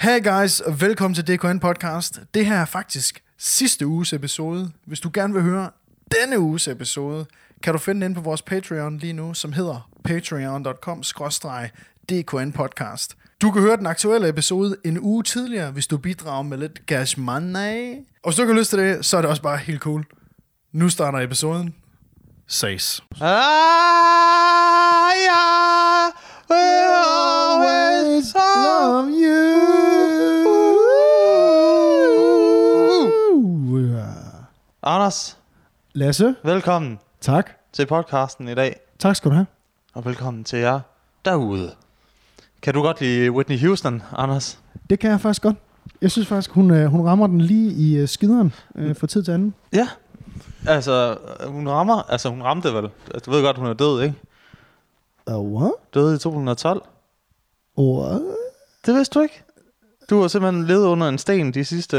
Hey guys, og velkommen til DKN Podcast. Det her er faktisk sidste uges episode. Hvis du gerne vil høre denne uges episode, kan du finde den inde på vores Patreon lige nu, som hedder patreon.com DKN Podcast. Du kan høre den aktuelle episode en uge tidligere, hvis du bidrager med lidt cash money. Og hvis du ikke har lyst til det, så er det også bare helt cool. Nu starter episoden. Ses. Ah, yeah, will always love you. Anders, Lasse, velkommen tak. til podcasten i dag, Tak skal du have. og velkommen til jer derude. Kan du godt lide Whitney Houston, Anders? Det kan jeg faktisk godt. Jeg synes faktisk, hun, øh, hun rammer den lige i øh, skideren øh, fra tid til anden. Ja. Altså, hun rammer, altså hun ramte vel. Du ved godt, hun er død, ikke? Uh, what? Døde i 2012. What? Det vidste du ikke? Du har simpelthen levet under en sten de sidste...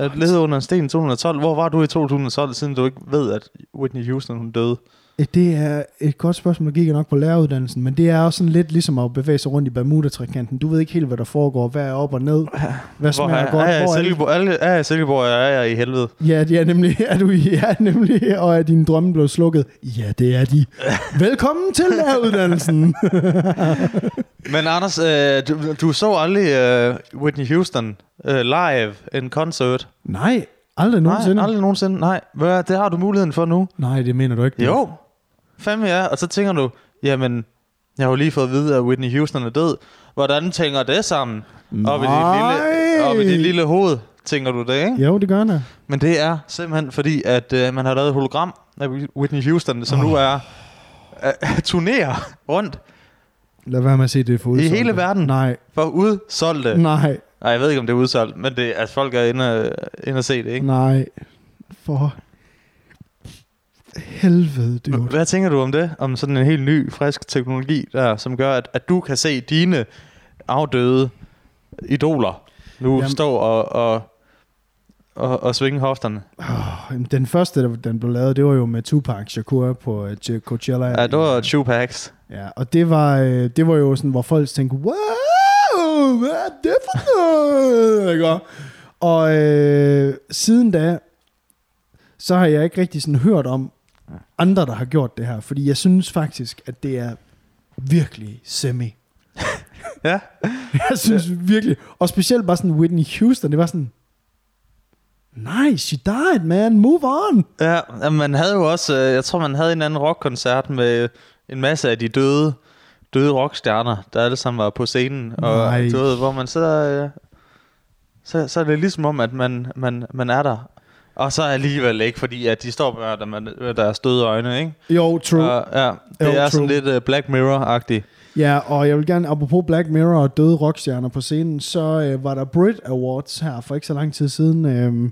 Øh, levet under en sten i 2012. Hvor var du i 2012, siden du ikke ved, at Whitney Houston hun døde? Øh, Det er et godt spørgsmål, der gik nok på læreruddannelsen, men det er også sådan lidt ligesom at bevæge sig rundt i Bermuda-trikanten. Du ved ikke helt, hvad der foregår, hvad er op og ned, hvad Hvor smager er, godt, er, jeg hvor er Silkeborg, alle, er jeg i Silkeborg, eller er jeg i helvede? Ja, det er nemlig, er du i, ja, nemlig, og er dine drømme blevet slukket? Ja, det er de. Velkommen til læreruddannelsen. Men Anders, øh, du, du så aldrig øh, Whitney Houston øh, live en koncert? Nej, aldrig nogensinde. Nej, aldrig nogensinde. Nej, hvad, det har du muligheden for nu. Nej, det mener du ikke. Jo, fandme ja. Og så tænker du, jamen, jeg har jo lige fået at vide, at Whitney Houston er død. Hvordan tænker det sammen? Op i, dit lille, op i dit lille hoved, tænker du det, ikke? Jo, det gør han. Men det er simpelthen fordi, at øh, man har lavet et hologram af Whitney Houston, som oh. nu er øh, turnerer rundt Lad være med at se det for i udsolgte. hele verden Nej, for udsolgte. nej, Nej, jeg ved ikke, om det er udsolgt, men det, altså, folk er inde, inde og se det, ikke? nej. For helvede, dude. Hvad tænker du om det? Om sådan en helt ny, frisk teknologi, der, som gør, at, at du kan se dine afdøde idoler nu Jamen- stå og, og, og, og svinge hofterne? Oh, den første, der den blev lavet, det var jo med Tupac Shakur på uh, Coachella. Ja, det var Tupacs. Ja, og det var, øh, det var jo sådan, hvor folk tænkte, wow, hvad er det for noget? Og øh, siden da, så har jeg ikke rigtig sådan hørt om andre, der har gjort det her, fordi jeg synes faktisk, at det er virkelig semi. Ja. Jeg synes virkelig, og specielt bare sådan Whitney Houston, det var sådan, nice, she died, man, move on. Ja, ja, man havde jo også, øh, jeg tror, man havde en anden rockkoncert med en masse af de døde, døde rockstjerner, der alle sammen var på scenen. Og Nej. du ved, hvor man så, øh, så, så er det ligesom om, at man, man, man er der. Og så alligevel ikke, fordi at de står med, der- med deres døde øjne, ikke? Jo, true. Og, ja, det Jo, er sådan true. lidt uh, Black Mirror-agtigt. Ja, og jeg vil gerne, apropos Black Mirror og døde rockstjerner på scenen, så øh, var der Brit Awards her for ikke så lang tid siden. Øh,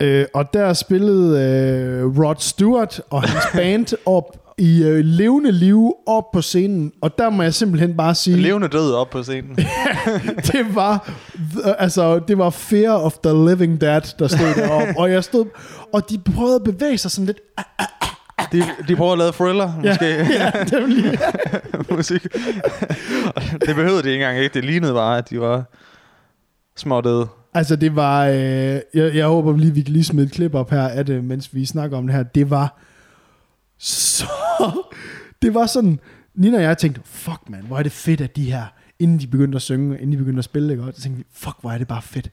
øh, og der spillede øh, Rod Stewart og hans band op i øh, levende liv op på scenen. Og der må jeg simpelthen bare sige, Levende død op på scenen. det var, th- altså, det var Fear of the Living Dead, der stod deroppe. og jeg stod, og de prøvede at bevæge sig sådan lidt. De, de prøver at lave thriller, måske. Ja, nemlig. musik. Det behøvede de ikke engang ikke. Det lignede bare, at de var smådøde. Altså det var, øh, jeg, jeg håber lige, vi kan lige smide et klip op her af det, mens vi snakker om det her. Det var så, det var sådan, Nina og jeg tænkte, fuck man, hvor er det fedt, at de her, inden de begyndte at synge, inden de begyndte at spille, ikke? Og så tænkte vi, fuck, hvor er det bare fedt.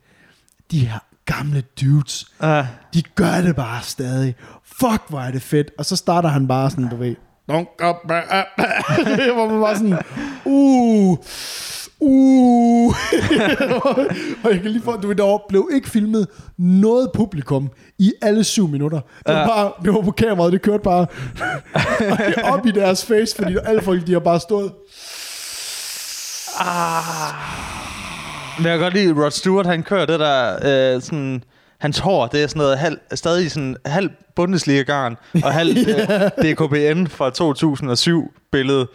De her gamle dudes, Uh, de gør det bare stadig. Fuck, hvor er det fedt. Og så starter han bare sådan, du ved, Don't go back. Hvor man bare sådan, uh, uh. og jeg kan lige få, du ved, der blev ikke filmet noget publikum i alle syv minutter. Det var, bare, det var på kameraet, det kørte bare op i deres face, fordi alle folk, de har bare stået. Men jeg kan godt lide, Rod Stewart, han kører det der, øh, sådan, hans hår, det er sådan noget halv, stadig sådan halv Bundesliga-garn, og halv øh, DKBN fra 2007 billede.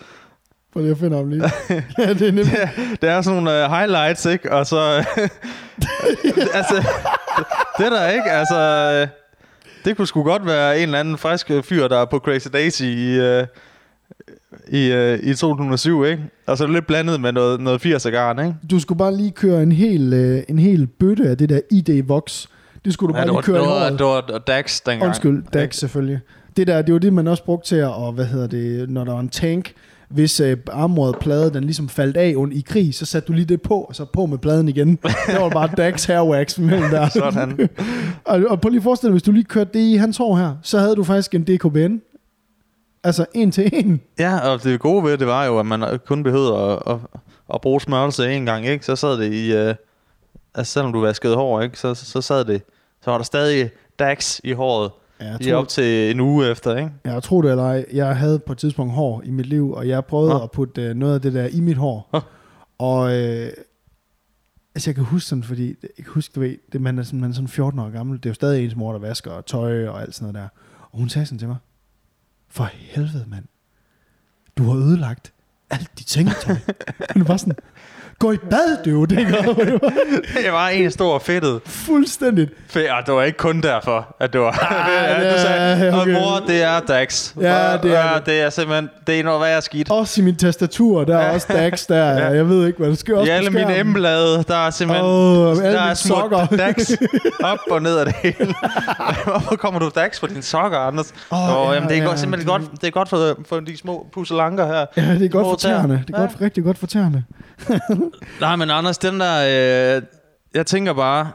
For det, jeg finder ham lige. ja, det er nemlig. Det er sådan nogle uh, highlights, ikke? Og så... altså, det der ikke, altså... øh, Det kunne sgu godt være en eller anden frisk fyr, der er på Crazy Daisy i, uh, i, øh, i 2007, ikke? Og så lidt blandet med noget, noget 80'er garn, ikke? Du skulle bare lige køre en hel, øh, en hel bøtte af det der ID Vox. Det skulle du bare Ja, det, lige var, køre det, var, håret. det var Dax dengang. Undskyld, DAX selvfølgelig. Det der, det var det, man også brugte til at, og hvad hedder det, når der var en tank, hvis øh, armordet plade, den ligesom faldt af under, i krig, så satte du lige det på, og så på med pladen igen. Det var bare Dax Hairwax mellem der. Sådan. og, og prøv lige at forestille dig, hvis du lige kørte det i hans hår her, så havde du faktisk en DKBN. Altså en til en. Ja, og det gode ved det var jo, at man kun behøvede at, at, at bruge smørelse en gang, ikke? Så sad det i... Øh, altså selvom du vaskede hår, ikke? Så, så sad det... Så var der stadig Dax i håret. Ja, jeg Lige op til en uge efter, ikke? Jeg tror det eller ej, jeg havde på et tidspunkt hår i mit liv, og jeg prøvede Nå. at putte øh, noget af det der i mit hår. Nå. Og øh, altså jeg kan huske sådan, fordi jeg kan huske, du ved, det, man, er sådan, man er sådan 14 år gammel, det er jo stadig ens mor, der vasker og tøj og alt sådan noget der. Og hun sagde sådan til mig, for helvede mand, du har ødelagt alt dit sengetøj. det var sådan, gå i bad, du, det det var en stor fedtet. fuldstændigt. Fe- og det var ikke kun derfor, at det var... Ah, ja, du sagde, ja, og okay. mor, det er Dax. Ja, det er det. det er simpelthen... Det er noget værre skidt. Også i min tastatur, der er også DAX der. Ja. Jeg ved ikke, hvad der sker. Også I alle mine skærmen. M-blade, der er simpelthen... Alle der er små sokker. Dax op og ned af det hele. Hvorfor kommer du Dax på dine sokker, Anders? Åh, Åh, ja, jamen, det er ja, godt, simpelthen det- godt, det er godt for, for de små pusselanker her. Ja, det er godt for tæerne. tæer. Det er godt, rigtig godt for tæerne. Nej, men Anders, den der... Øh, jeg tænker bare...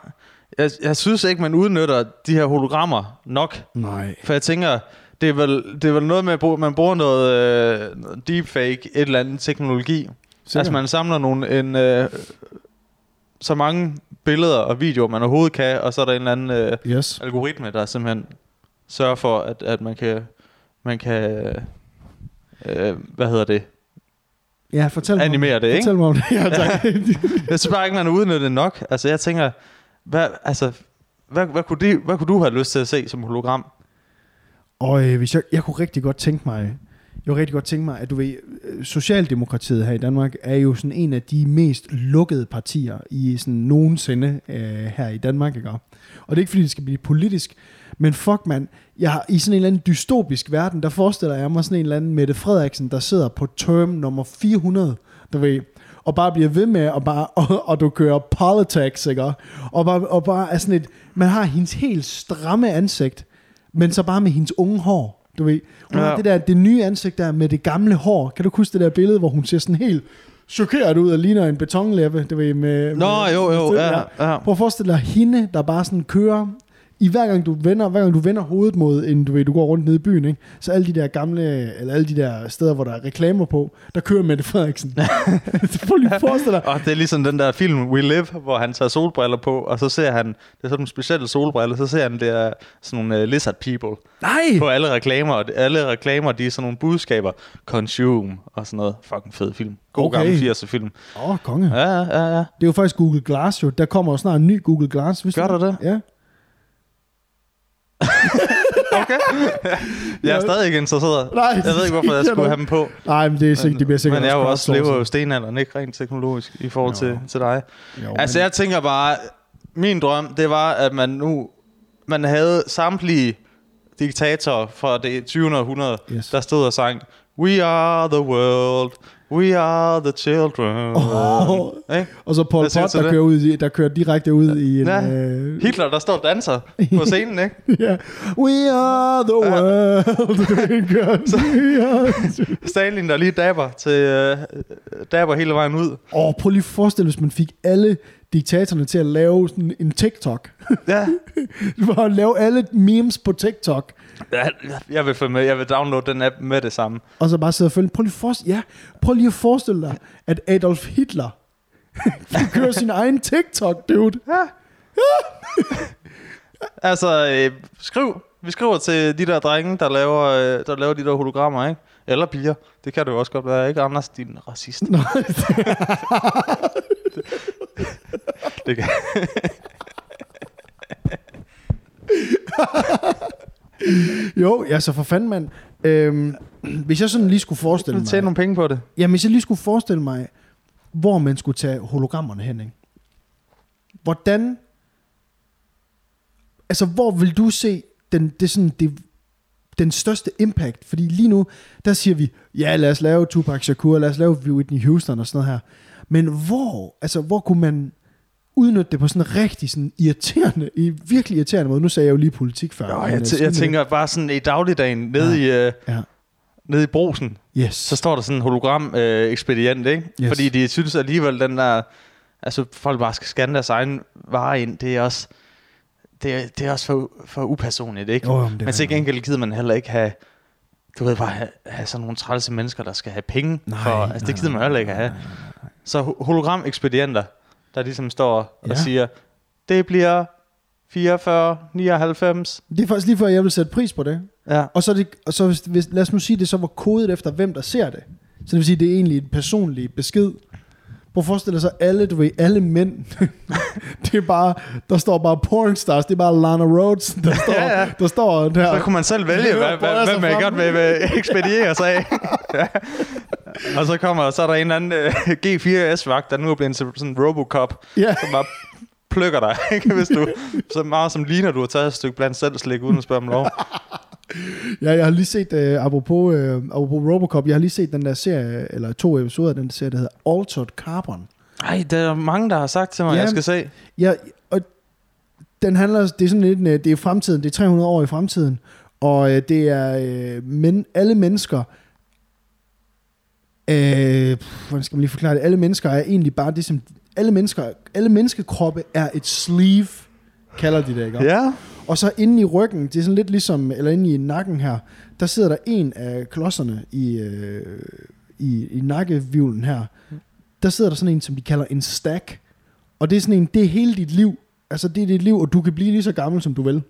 Jeg, jeg synes ikke, man udnytter de her hologrammer nok. Nej. For jeg tænker, det er vel, det er vel noget med, at man bruger noget, øh, deepfake, et eller andet teknologi. Sikkert. Altså man samler nogle, en, øh, så mange billeder og videoer, man overhovedet kan, og så er der en eller anden øh, Yes. algoritme, der simpelthen sørger for, at, at man kan, man kan øh, hvad hedder det, Ja, fortæl mig. animere det, ikke? Fortæl mig om det. Ja, tak. Jeg synes bare ikke, man har udnyttet det nok. Altså jeg tænker, hvad, altså, hvad, hvad, kunne de, hvad kunne du have lyst til at se som hologram? Og øh, hvis jeg, jeg kunne rigtig godt tænke mig, jeg kunne rigtig godt tænke mig, at du ved, Socialdemokratiet her i Danmark er jo sådan en af de mest lukkede partier i sådan nogensinde øh, her i Danmark, ikke? Og det er ikke fordi, det skal blive politisk, men fuck man, jeg har, i sådan en eller anden dystopisk verden, der forestiller jeg mig sådan en eller anden Mette Frederiksen, der sidder på term nummer 400, du ved, og bare bliver ved med at bare, og, og du kører politics, ikke? Og bare, og bare er sådan et, man har hendes helt stramme ansigt, men så bare med hendes unge hår. Du ved, hun. Ja. har det der, det nye ansigt der med det gamle hår. Kan du huske det der billede, hvor hun ser sådan helt chokeret ud og ligner en betonlæppe, du ved, med... Nå, med, jo, jo, med- ja, ja. Prøv at forestille dig hende, der bare sådan kører i hver gang du vender, hver gang du vender hovedet mod en, du ved, du går rundt nede i byen, ikke? så alle de der gamle, eller alle de der steder, hvor der er reklamer på, der kører Mette Frederiksen. Prøv lige at forestille dig. Og det er ligesom den der film We Live, hvor han tager solbriller på, og så ser han, det er sådan nogle specielle solbriller, så ser han der sådan nogle uh, lizard people Nej! på alle reklamer, og alle reklamer, de er sådan nogle budskaber, consume og sådan noget. Fucking fed film. God Okay. gammel 80'er film. Åh, oh, konge. Ja, ja, ja, ja. Det er jo faktisk Google Glass jo. Der kommer jo snart en ny Google Glass. Vidste Gør du der det? Ja. Okay. jeg er stadig ikke interesseret. Nej, jeg ved ikke, hvorfor jeg skulle have dem på. Nej, men det, er sikkert, det bliver sikkert Men jeg er jo også lever jo stenalderen, ikke rent teknologisk i forhold Jo. til, til dig. Jo, Altså jeg tænker bare, min drøm, det var, at man nu, man havde samtlige diktatorer fra det 20. århundrede, Yes. der stod og sang, We are the world, we are the children. Åh. Ikke? Og så Paul Pot, der det? kører, ud i, der kører direkte ud i en... Ja. Øh, Hitler, der står og danser på scenen, ikke? ja. We are the world. We are- Stalin, der lige dabber, til, øh, dabber hele vejen ud. Åh, prøv lige at forestille, hvis man fik alle diktatorerne til at lave sådan en TikTok. Ja. Bare at lave alle memes på TikTok. Jeg, jeg vil følge med, jeg vil downloade den app med det samme. Og så bare sidde og følge. Prøv lige, forestille, ja, prøv lige at forestille dig, at Adolf Hitler kører sin egen TikTok, dude. Altså, øh, skriv. Vi skriver til de der drenge, der laver, øh, der laver de der hologrammer, ikke? Eller piger. Det kan det jo også godt være, ikke? Anders, din racist. Nå, Det kan. jo, ja, så for fanden, mand. Øhm, hvis jeg sådan lige skulle forestille Du tjene mig... nogle penge på det. Jamen, hvis jeg lige skulle forestille mig, hvor man skulle tage hologrammerne hen, ikke? Hvordan... Altså, hvor vil du se den, det, sådan, det, den største impact. Fordi lige nu, der siger vi, ja, lad os lave Tupac Shakur, lad os lave Whitney Houston og sådan noget her. Men hvor, altså, hvor kunne man udnytte det på sådan en rigtig sådan irriterende, i virkelig irriterende måde. Nu sagde jeg jo lige politik før. Nå, jeg, øh, t- jeg tænker bare sådan i dagligdagen nede Ja. i... Øh, Ja. nede i brosen, Yes. så står der sådan en hologram øh, ekspedient, ikke? Yes. Fordi de synes alligevel, den der... Altså, folk bare skal scanne deres egen varer ind. Det er også... Det er, det er også for, for upersonligt, ikke? Jo, men til gengæld gider man heller ikke have... Du ved bare, have, have sådan nogle trælse mennesker, der skal have penge. Nej, for, altså, det gider man heller ikke have. Så ho- hologram-ekspedienter, der ligesom står og Ja. siger, det bliver 44, 99. Det er faktisk lige før, jeg vil sætte pris på det. Ja. Og så, det, og så hvis, hvis, lad os nu sige, det så var kodet efter, hvem der ser det. Så det vil sige, det er egentlig en personlig besked. Prøv at forestille dig så alle, du ved, alle mænd. det er bare, der står bare pornstars, det er bare Lana Rhodes, der står, Ja, ja. der står der. Så kunne man selv vælge, hvad, hvad, hvem man godt vil, vil ekspediere sig af. ja. Og så kommer, så er der en eller anden uh, G4S-vagt, der nu er blevet sådan en Robocop, Ja. som bare plukker dig, ikke? hvis du så meget som ligner, du har taget et stykke blandt selv slik uden at spørge om lov. Ja, jeg har lige set, uh, apropos, uh, apropos Robocop, jeg har lige set den der serie, eller to episoder af den serie, der hedder Altered Carbon. Nej, der er mange, der har sagt til mig, Ja. jeg skal se. Ja, og den handler, det er sådan lidt, øh, det er fremtiden, det er 300 år i fremtiden, og øh, det er øh, men, alle mennesker, øh, hvordan skal man lige forklare det, alle mennesker er egentlig bare det, som, alle mennesker, alle menneskekroppe er et sleeve, kalder de det, ikke? Ja. Og så inde i ryggen, det er sådan lidt ligesom, eller inde i nakken her, der sidder der en af klodserne i, øh, i, i nakkevivlen her. Der sidder der sådan en, som de kalder en stack. Og det er sådan en, det er hele dit liv. Altså det er dit liv, og du kan blive lige så gammel, som du vil.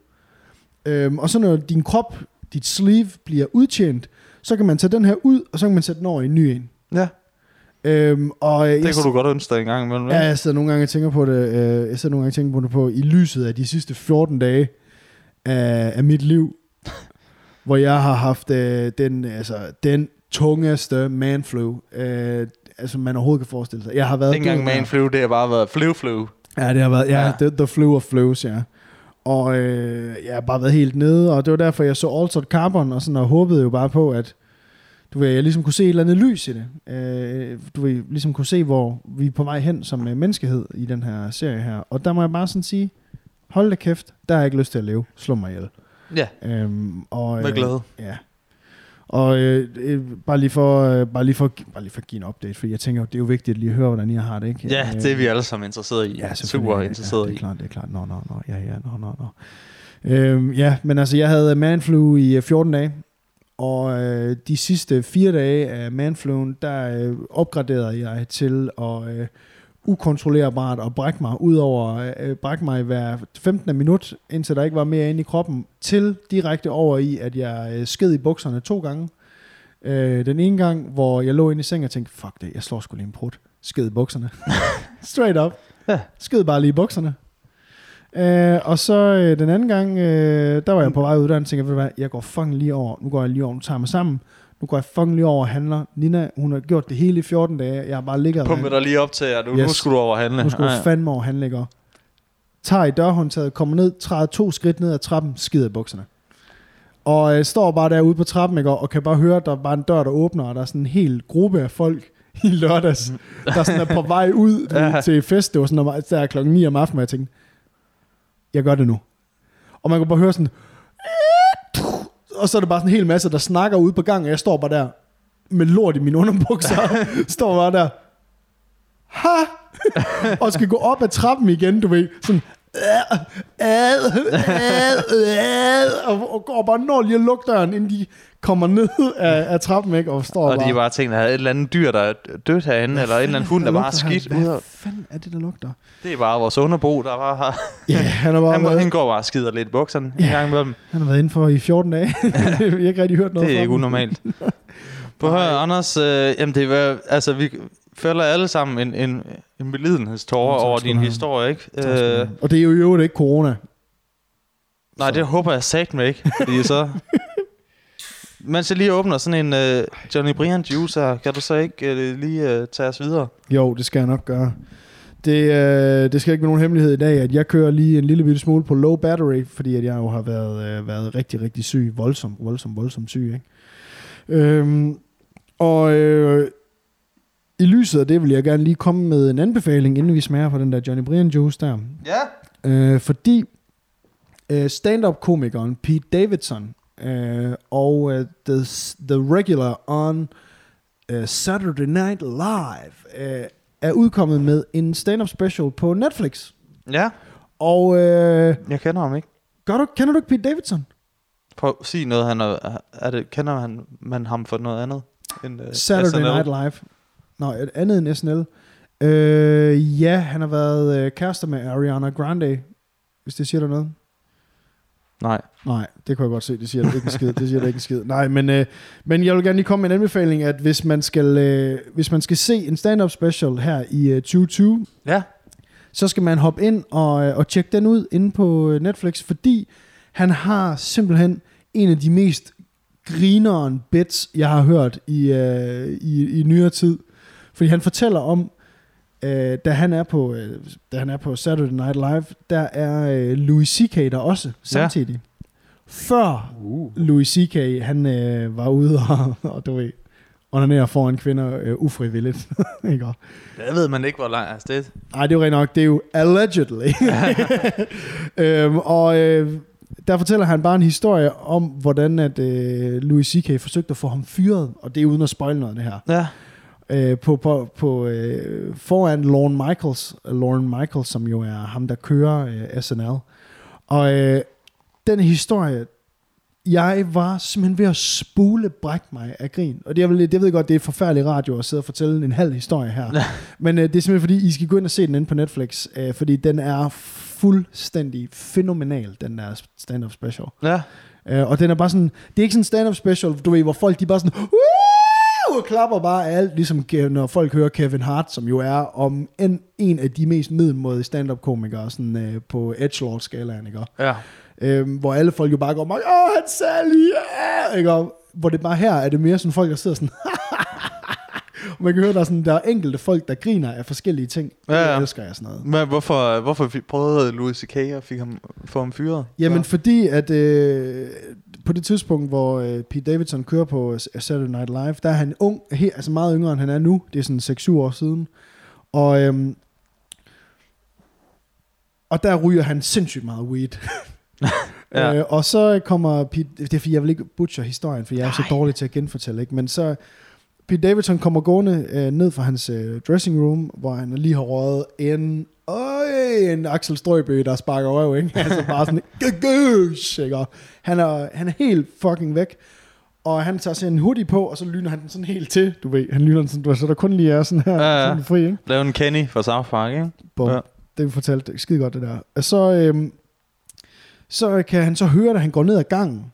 Øhm, og så når din krop, dit sleeve, bliver udtjent, så kan man tage den her ud, og så kan man sætte den over i en ny en. Ja, Øhm, og øh, det kunne du godt ønske dig en gang imellem. Ja, jeg sidder nogle gange og tænker på det, øh, jeg sidder nogle gange tænker på det på, i lyset af de sidste 14 dage af, af mit liv, hvor jeg har haft øh, den, altså, den tungeste manflu, øh, altså man overhovedet kan forestille sig. Jeg har været Ikke engang død man flu, det har bare været flu flu. Ja, det har været, ja, Ja. ja. The, the flu of flus, ja. Og øh, jeg har bare været helt nede, og det var derfor, jeg så Altered Carbon, og, sådan, og håbede jo bare på, at du ved, jeg ligesom kunne se et eller andet lys i det. Øh, du ved, ligesom kunne se, hvor vi er på vej hen som øh, menneskehed i den her serie her. Og der må jeg bare sådan sige, hold da kæft, der har jeg ikke lyst til at leve. Slå mig ihjel. Ja, Øhm, og, med glæde. Ja. Og øh, øh, bare, lige for, øh, bare, lige for, bare lige for at give en update, for jeg tænker, det er jo vigtigt at lige høre, hvordan I har det, ikke? Ja, Øh, det er vi alle sammen interesseret i. Ja, Super interesseret ja, det er klart, det er klart. Nå, nå, nå, ja, ja, nå, nå, nå. Øhm, ja, men altså, jeg havde manflu i øh, 14 dage, og øh, de sidste fire dage af manfluen, der øh, opgraderede jeg til at øh, ukontrollerbart at brække mig ud over, øh, brække mig hver 15. minut, indtil der ikke var mere inde i kroppen, til direkte over i, at jeg øh, sked i bukserne to gange. Øh, den ene gang, hvor jeg lå inde i sengen og tænkte, fuck det, jeg slår sgu lige en prut. Sked i bukserne. Straight up. Ja. Sked bare lige i bukserne. Øh, og så øh, den anden gang, øh, der var jeg på vej ud og tænkte, hvad, jeg går fucking lige over, nu går jeg lige over, nu tager jeg mig sammen, nu går jeg fucking lige over og handler. Nina, hun har gjort det hele i 14 dage, jeg har bare ligget Pumpe dig lige op til, at du, yes. Nu skulle du over og handle. nu skal du Ja, fandme over handle, ikke? Tager i dørhåndtaget, kommer ned, træder to skridt ned ad trappen, skider i bukserne. Og øh, står bare derude på trappen, ikke? og kan bare høre, at der er bare en dør, der åbner, og der er sådan en hel gruppe af folk i lørdags, der sådan er på vej ud Ja. til fest. Det var sådan, der er klokken 9 om aftenen, og jeg tænkte, jeg gør det nu. Og man kan bare høre sådan, og så er det bare sådan en hel masse, der snakker ude på gangen, og jeg står bare der med lort i mine underbukser, står bare der, ha, og skal gå op ad trappen igen, du ved, sådan, "Øh, ad, ad, ad, og, og går bare når lige at lukke døren, inden de kommer ned af, af trappen, ikke, og står Og bare, de bare tænkt, at der er et eller andet dyr, der er dødt herinde, eller en eller anden hund, der bare er skidt. Hvad ud. fanden er det, der lugter? Det er bare vores underbo, der bare har... Ja, han har bare Han, været, han går bare og skider lidt i bukserne en Ja. gang imellem. han har været inden for i 14 dage. jeg har ikke rigtig hørt noget Det er ikke unormalt. På hør, Anders, øh, jamen det var, altså vi føler alle sammen en, en, en belidenhedstårer over din have. historie, ikke? Øh. Og det er jo i øvrigt ikke corona. nej, Så. det håber jeg sagt mig ikke, fordi så... Mens jeg lige åbner sådan en øh, Johnny Brian juice her, kan du så ikke øh, lige øh, tage os videre? Jo, det skal jeg nok gøre. Det, øh, det skal ikke være nogen hemmelighed i dag, at jeg kører lige en lille bitte smule på low battery, fordi at jeg jo har været, øh, været rigtig, rigtig syg. Voldsomt, voldsomt, voldsomt syg. Ikke? Øhm, og øh, i lyset af det vil jeg gerne lige komme med en anbefaling, inden vi smager på den der Johnny Brian juice der. Ja. Øh, fordi øh, stand-up-komikeren Pete Davidson øh, og øh, the, the Regular on øh, Saturday Night Live øh, er udkommet med en stand-up special på Netflix. Ja, Og øh, jeg kender ham ikke. gør du, kender du ikke Pete Davidson? Prøv at sige noget, han er, er det, kender han, man ham for noget andet? End, uh, Saturday SNL? Night Live. Nå, et andet end SNL. Øh, ja, han har været øh, kærester med Ariana Grande, hvis det siger dig noget. Nej. Nej, det kunne jeg godt se. Det siger det ikke en skid. Det siger det ikke en skid. Nej, men, øh, men jeg vil gerne lige komme med en anbefaling, at hvis man skal, øh, hvis man skal se en stand-up special her i øh, 2020, Ja. så skal man hoppe ind og, øh, og tjekke den ud inde på øh, Netflix, fordi han har simpelthen en af de mest grineren bits, jeg har hørt i, øh, i, i nyere tid. Fordi han fortæller om, øh, da, han er på, øh, da han er på Saturday Night Live, der er øh, Louis C.K. der også samtidig. Ja. Før Uh. Louis C.K. han øh, var ude og, og du ved, onanere foran kvinder øh, ufrivilligt. ikke? Det ved man ikke, hvor langt altså det. Nej, det er jo rent nok. Det er jo allegedly. øhm, og øh, der fortæller han bare en historie om, hvordan at øh, Louis C.K. forsøgte at få ham fyret, og det er uden at spoil noget af det her, Ja. Øh, på, på, på øh, foran Lorne Michaels, Lorne Michaels, som jo er ham, der kører øh, SNL. Og øh, den historie, jeg var simpelthen ved at spule bræk mig af grin. Og det, jeg, vil, jeg ved godt, det er forfærdelig radio at sidde og fortælle en halv historie her. Men øh, det er simpelthen fordi, I skal gå ind og se den inde på Netflix, øh, fordi den er fuldstændig fænomenal, den der stand-up special. Ja. Øh, og den er bare sådan, det er ikke sådan en stand-up special, du ved, hvor folk de bare sådan, Woo! Og klapper bare alt, ligesom når folk hører Kevin Hart, som jo er om en, en af de mest middelmådige stand-up komikere sådan, øh, på Edgelord-skalaen, ikke? Ja. Øhm, hvor alle folk jo bare går, åh, han sagde lige, ja, ikke? Og hvor det bare her er det mere sådan folk, der sidder sådan, Og man kan høre, der er, sådan, der er enkelte folk, der griner af forskellige ting. Ja, ja. Det elsker jeg sådan noget. Men hvorfor, hvorfor prøvede Louis C.K. at fik ham, få ham fyret? Jamen fordi, at øh, på det tidspunkt, hvor øh, Pete Davidson kører på Saturday Night Live, der er han ung, he, altså meget yngre end han er nu. Det er sådan 6-7 år siden. Og, øhm, og der ryger han sindssygt meget weed. Ja. øh, og så kommer Pete, det er fordi, jeg vil ikke butcher historien, for jeg er så dårlig til at genfortælle, ikke? men så Pete Davidson kommer gående øh, ned fra hans øh, dressing room, hvor han lige har røget en, øj, en Axel Strøbø, der sparker røv, ikke? Altså bare sådan, gøgøs, ikke? Han er, han er helt fucking væk. Og han tager sig en hoodie på, og så lyner han den sådan helt til, du ved. Han lyner den sådan, du ved, så der kun lige er sådan her, Ja, ja. sådan fri, ikke? Lave en Kenny for South Park, ikke? Bum. Ja. Det vi fortalte, skide godt det der. Og så, øhm, så kan han så høre, at han går ned ad gangen.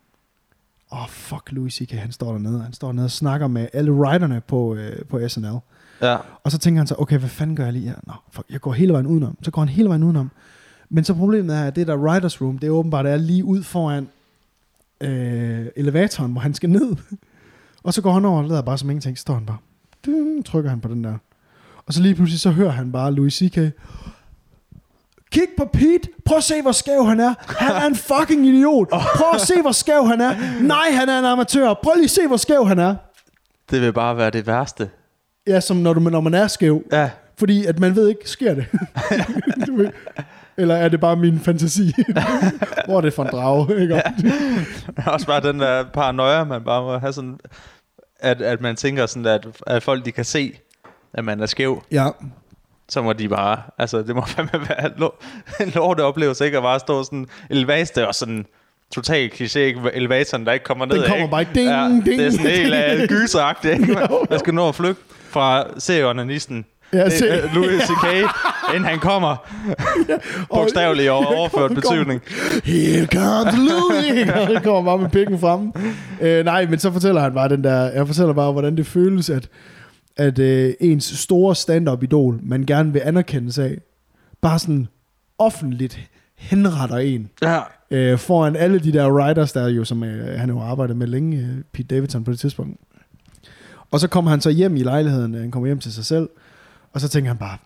Åh, oh, fuck Louis C.K., han står dernede. Han står dernede og snakker med alle writerne på, øh, på SNL. Ja. Og så tænker han så, okay, hvad fanden gør jeg lige her? Nå, fuck, jeg går hele vejen udenom. Så går han hele vejen udenom. Men så problemet er, at det der writers room, det er åbenbart er lige ud foran øh, elevatoren, hvor han skal ned. og så går han over og lader bare som ingenting. Så står han bare. Ding, trykker han på den der. Og så lige pludselig så hører han bare Louis C.K. Kig på Pete. Prøv at se, hvor skæv han er. Han er en fucking idiot. Prøv at se, hvor skæv han er. Nej, han er en amatør. Prøv lige at se, hvor skæv han er. Det vil bare være det værste. Ja, som når, du, når man er skæv. Ja. Fordi at man ved ikke, sker det? Eller er det bare min fantasi? Hvor er det for en drage? Ikke? Ja. Også bare den der paranoia, man bare må have sådan... At, at man tænker sådan, at, at folk de kan se, at man er skæv. ja. Så må de bare... Altså, det må fandme være en lo- en lorte oplevelse, ikke? At bare stå sådan... Elevator og sådan total kliché? Elevatoren, der ikke kommer ned. Den kommer ikke? bare ding, ja, ding. Det er sådan helt uh, gyseragtigt, ikke? Jo, jo. Man skal nå at flygte fra serieonanisten. Ja, se. Øh, Louis C.K., inden han kommer. Bogstaveligt og overført Kom. betydning. Here comes Louis! Det kommer bare med pikken frem. Øh, nej, men så fortæller han bare den der... Jeg fortæller bare, hvordan det føles, at, at øh, ens store stand-up-idol, man gerne vil anerkendes af, bare sådan offentligt henretter en. Ja. Øh, foran alle de der writers, der jo, som øh, han jo arbejdet med længe, øh, Pete Davidson på det tidspunkt. Og så kommer han så hjem i lejligheden, øh, han kommer hjem til sig selv, og så tænker han bare,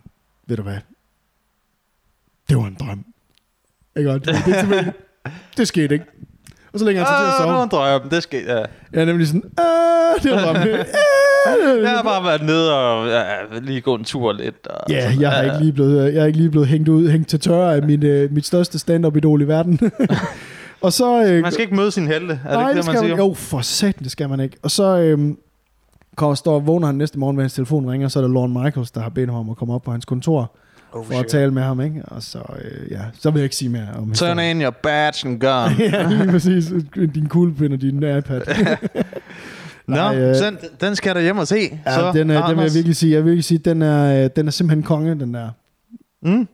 ved du hvad, det var en drøm. Ikke godt? Det, det, det skete ikke. Og så lægger han sig til at Ah, sove. nu drømmer jeg om, det skal, ja. Jeg er nemlig sådan, ah, det var bare med. Ah, Jeg har bare været nede og ja, lige gå en tur lidt. Og Ja, sådan, jeg har ikke lige blevet, jeg er ikke lige blevet hængt ud, hængt til tørre af min, øh, mit største stand-up-idol i verden. og så... Øh, Man skal ikke møde sin helte, er det nej, ikke det, man skal siger? man, jo, for satan, det skal man ikke. Og så øh, kommer, står, vågner han næste morgen, ved hans telefon ringer, så er det Lorne Michaels, der har bedt ham om at komme op på hans kontor Oh, for at tale med ham, ikke? Og så, øh, ja, så vil jeg ikke sige mere om Turn historien. in your badge and gun. ja, lige præcis. Din kuglepind og din iPad. Nå, Nej, øh, den, den skal der hjem og se. Ja, så, den, er, den vil jeg virkelig sige. Jeg vil virkelig sige, den er, øh, den er simpelthen konge, den der. Mm,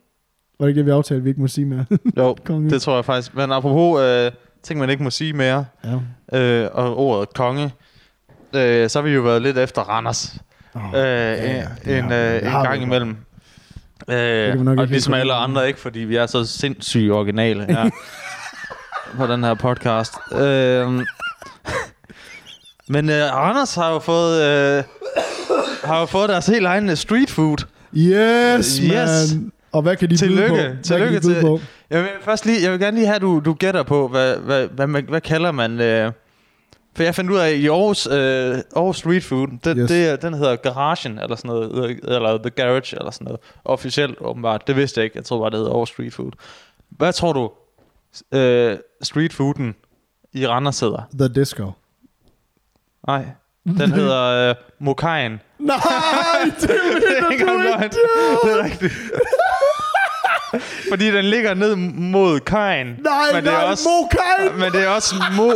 Var det ikke det, vi aftalte, vi ikke må sige mere? jo, konge. det tror jeg faktisk. Men apropos øh, ting, man ikke må sige mere, Ja. øh, og ordet konge, øh, så har vi jo været lidt efter Randers. Oh, øh, en, det en, øh, en har vi gang imellem. Øh, nok og ligesom alle andre, ikke? Fordi vi er så sindssygt originale her på den her podcast. Øh, men øh, Randers har jo fået... Øh, har jo fået deres helt egen street food. Yes, Yes. man. Og hvad kan de Tillykke. byde på? Hvad Tillykke kan de byde til- på? Jeg vil først lige, jeg vil gerne lige have, at du, du gætter på, hvad, hvad, hvad, hvad, hvad kalder man... Øh, for jeg fandt ud af, at i Aarhus, øh, Aarhus Street Food, det, Yes. det, den hedder Garagen, eller sådan noget, eller The Garage, eller sådan noget. Officielt, åbenbart. Det vidste jeg ikke. Jeg tror bare, det hedder Aarhus Street Food. Hvad tror du, øh, street fooden i Randers hedder? The Disco. Nej, den hedder øh, Mokajen. Nej, det er ikke du ikke. Det er rigtigt. Fordi den ligger ned mod kajen. Nej, men det er nej, også, Mokai. Men det er også mo...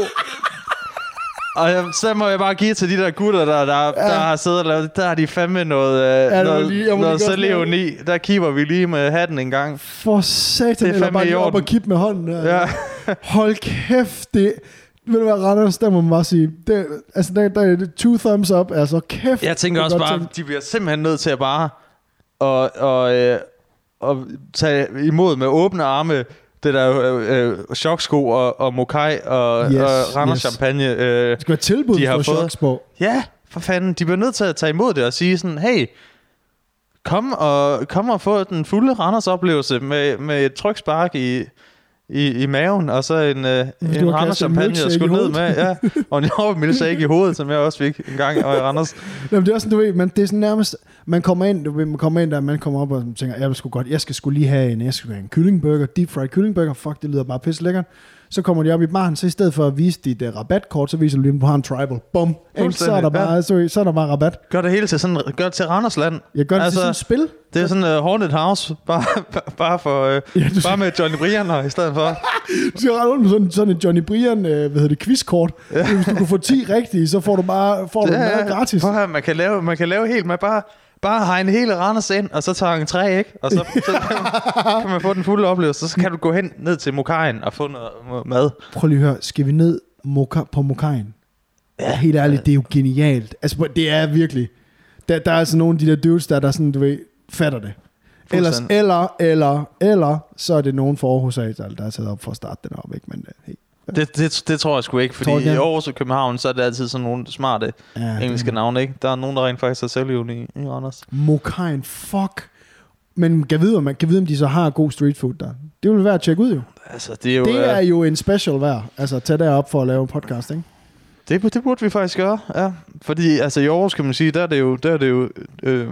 Og jeg- så må jeg bare give til de der gutter, der, der, ja. der har siddet og lavet Der har de fandme noget, øh, må noget, lige- noget lige godt selvlevende i. Der kigger vi lige med hatten en gang. For satan, Det er eller bare lige op og kippe med hånden. Der. Ja. Hold kæft, det... Ved du hvad, Randers, der må man bare sige, det, altså der, der er det two thumbs up, altså kæft. Jeg tænker er også bare, tænkt. de bliver simpelthen nødt til at bare og, og, øh, og tage imod med åbne arme det der øh, øh, choksko og, og mokai og, Yes, og Randers yes. champagne. Øh, Det skal være tilbud de har fået- ja, for fanden. De bliver nødt til at tage imod det og sige sådan, hey, kom og, kom og få den fulde Randers oplevelse med, med et trykspark i, i, i maven, og så en, øh, en Randers champagne, milkshake skulle ned med. Ja, og en hård milkshake i hovedet, som jeg også fik en gang i Randers. Jamen, det er også sådan, du ved, man, det er sådan nærmest, man kommer ind, du ved, man kommer ind der, man kommer op og tænker, jeg sgu godt, jeg skal skulle lige have en, jeg skal have en kyllingburger, deep fried kyllingburger, fuck, det lyder bare pisse lækkert. Så kommer de op i baren, så i stedet for at vise dit uh, rabatkort, så viser du lige, at du har en tribal. Bum. Så er der bare, så, så er der bare rabat. Gør det hele til sådan, gør det til Randersland. Jeg gør det altså, til sådan et spil. Det er sådan uh, Haunted House, bare, bare, for, uh, Ja, du, bare med Johnny Brian i stedet for. du skal rundt med sådan, sådan en Johnny Brian, øh, hvad hedder det, quizkort. Ja. Hvis du kan få 10 rigtige, så får du bare får du mad gratis. Prøv høre, man kan lave, man kan lave helt, man bare, bare hegne hele Randers ind, og så tager en træ, ikke? Og så, så kan, man, kan man få den fulde oplevelse. Så kan du gå hen ned til Mokajen og få noget mad. Prøv lige at høre, skal vi ned moka, på Mokajen? Ja. Helt ærligt, det er jo genialt. Altså, det er virkelig. Der, der er altså nogle af de der dudes, der, der sådan, du ved, fatter det. Ellers, eller, eller, eller, så er det nogen for Aarhus, der er taget op for at starte den op, ikke? Men, øh, hey. Det, det, det tror jeg sgu ikke, fordi i? Aarhus og København, så er det altid sådan nogle smarte Ja, engelske navne, ikke? Der er nogen, der rent faktisk er selvlevende i, i Randers. Mokajen, fuck. Men kan vide, om, man kan vide, om de så har god street food der. Det vil være at tjekke ud jo. Altså, det er jo... Det er øh, jo en special værd. Altså, tag derop for at lave en podcast, ikke? Det, det burde vi faktisk gøre, ja. Fordi altså, i Aarhus, kan man sige, der er det jo, der er det jo øh,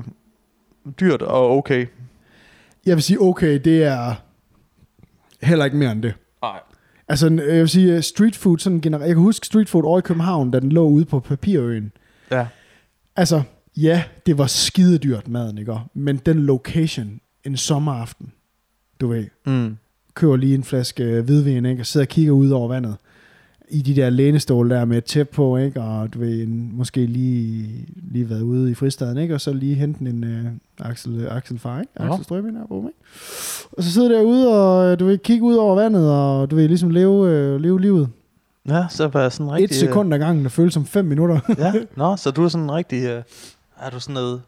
dyrt og okay. Jeg vil sige, okay, det er heller ikke mere end det. Altså, jeg vil sige, uh, street food sådan generelt. Jeg kan huske street food over i København, da den lå ude på Papirøen. Ja. Altså, ja, det var skide dyrt maden, ikke? Men den location, en sommeraften, du ved, Mm. køber lige en flaske øh, hvidvin, ikke? Og sidder og kigger ud over vandet. I de der lænestole der med et tæppe på, ikke? Og du ved, en, måske lige, lige været ude i fristaden, ikke? Og så lige hente en uh, Axel, øh, Axel Far, ikke? Axel Strøbing der ikke? Og så sidder derude og, øh, du ved, kigge ud over vandet, og du ved, ligesom leve, øh, leve livet. Ja, så var jeg sådan Et rigtig... sekund ad gangen, der føles som fem minutter. Ja, nå, så du er sådan rigtig... Øh, er du sådan noget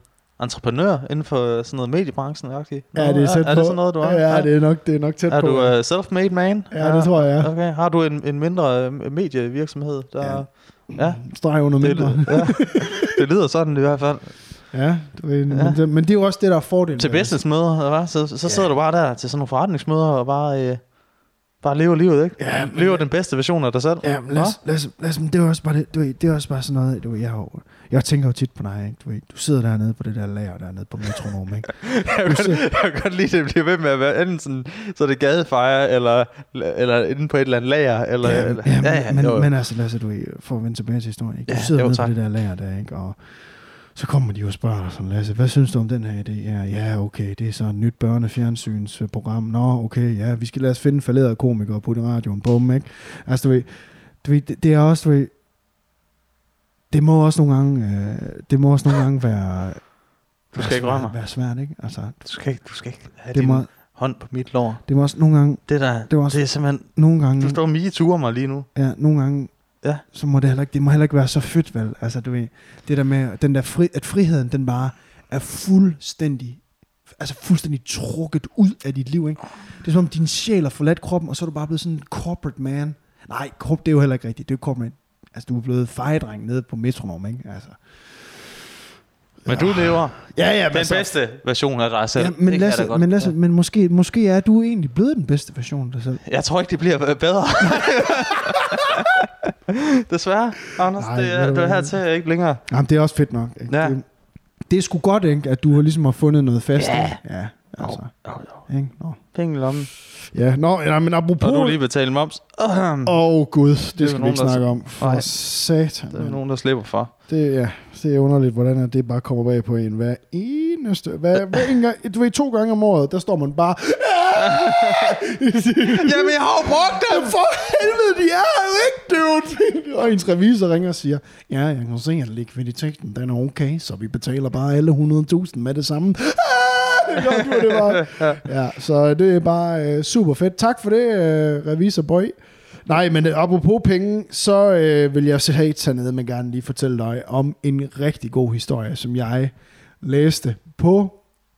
entreprenør inden for sådan noget mediebranchen? Okay. Nå, ja, det er tæt er, er det sådan noget, du er? Ja, det er nok, det er nok tæt Er på. du uh, self-made man? Ja, det tror jeg, ja. Okay. Har du en, en mindre øh, medievirksomhed? Der, Ja. ja. Streg under Det, mindre. ja. det lyder sådan i hvert fald. Ja, du ved, Ja. Men, det, men det er jo også det, der er fordelen. Til det. businessmøder, hvad? Så, så sidder du bare der til sådan nogle forretningsmøder og bare... Øh, Bare lever livet, ikke? Ja, men- lever den bedste version af dig selv. Ja, men lad os, lad os, lad os, det er også bare, det, du ved, det er også bare sådan noget, du ved, jeg, har jeg tænker jo tit på dig, ikke? Du, ved, du sidder dernede på det der lager dernede på metronom, ikke? jeg, kan godt, jeg kan godt lide, det bliver ved med at være enten sådan, så er det gadefejre, eller, eller inde på et eller andet lager. Eller, ja, eller, ja, men, jo, men, jo. men altså, lad os, du ved, for at vende tilbage til historien, ikke? Du Ja, sidder jo, nede tak. på det der lager der, ikke? Og så kommer de jo og spørger dig sådan, Lasse, hvad synes du om den her idé? Ja, ja, okay, det er så et nyt børnefjernsynsprogram. Nå, okay, ja, vi skal lade os finde falderede komikere og putte radioen på dem, ikke? Altså, du ved, du ved det, det er også, du ved, det må også nogle gange, øh, det må også nogle gange være, Du skal ikke røre være, mig. være svært, ikke? Altså, Du skal ikke, du skal ikke have det din må, hånd på mit lår. det må også nogle gange, Det der, Det var også- det er simpelthen... nogle gange, Du står og mige mig lige nu. ja, nogle gange, Ja. så må det heller ikke, det må heller ikke være så fedt, vel? Altså, du ved, det der med, den der fri, at friheden, den bare er fuldstændig, altså fuldstændig trukket ud af dit liv, ikke? Det er som om din sjæl har forladt kroppen, og så er du bare blevet sådan en corporate man. Nej, corp, det er jo heller ikke rigtigt, det er jo corporate. Altså, du er blevet fejedreng nede på metronom, ikke? Altså. Men du lever Ja, ja, den bedste version af dig selv. Ja, men, Det Lasse, godt. men, Lasse, men måske, måske er du egentlig blevet den bedste version af dig selv. Jeg tror ikke, det bliver bedre. Desværre, Anders. Nej, det, er, du det er her til ikke længere. Jamen, det er også fedt nok. Ikke? Ja. Det, det er sgu godt, ikke, at du har ligesom har fundet noget fast. Ja. ikke? ja altså. Jo, jo. Ikke? Nå. Penge i lommen. Ja, nå, ja, men apropos... Og du lige betale moms. Åh, oh, Gud, det, er det skal vi ikke der- snakke om. For Nej. satan. Der er nogen, der slipper for. Det, ja, det er underligt, hvordan at det bare kommer bag på en hver eneste... Hver, hver en gang, du ved, to gange om året, der står man bare... Jamen, jeg har jo brugt Ja, for helvede, de er jo ikke, dude. Og ens revisor ringer og siger, ja, jeg kan se, at likviditeten den er okay, så vi betaler bare alle 100.000 med det samme. Ah, du, det var. Ja, så det er bare øh, super fedt. Tak for det, øh, revisor boy. Nej, men øh, apropos penge, så øh, vil jeg så tage ned med gerne lige fortælle dig om en rigtig god historie, som jeg læste på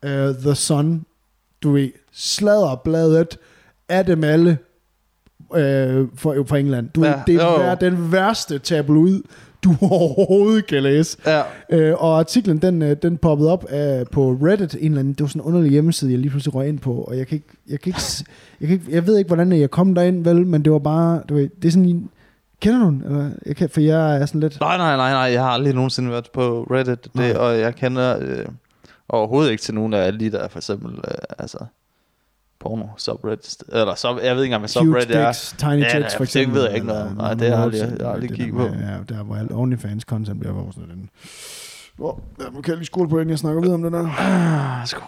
øh, The Sun. Du ved, sladderbladet af dem alle øh, for, for England. Du, ja, det er jo. den værste tabloid, du overhovedet kan læse. Ja. Øh, og artiklen, den, øh, den poppede op af, på Reddit, en eller anden, det var sådan en underlig hjemmeside, jeg lige pludselig røg ind på, og jeg kan ikke, jeg kan ikke, jeg, kan ikke, jeg ved ikke, hvordan jeg kom derind, vel, men det var bare, du ved, det er sådan en, kender du den? Eller, jeg kan, for jeg er sådan lidt, Nej, nej, nej, nej. Jeg har aldrig nogensinde været på Reddit. Nej. Det, og jeg kender øh, overhovedet ikke til nogen af alle de der, for eksempel, øh, altså, porno subreddits. Eller, sub, jeg ved ikke engang, hvad huge subreddit er. dicks, tiny Ja, nej, for det eksempel. ved jeg ikke noget om. Nej, det har jeg aldrig- jeg aldrig det kigget på. Ja, der hvor alt OnlyFans content bliver vores sådan den. Ja, nu kan jeg lige skole på den, jeg snakker videre om det der. Ah, skål.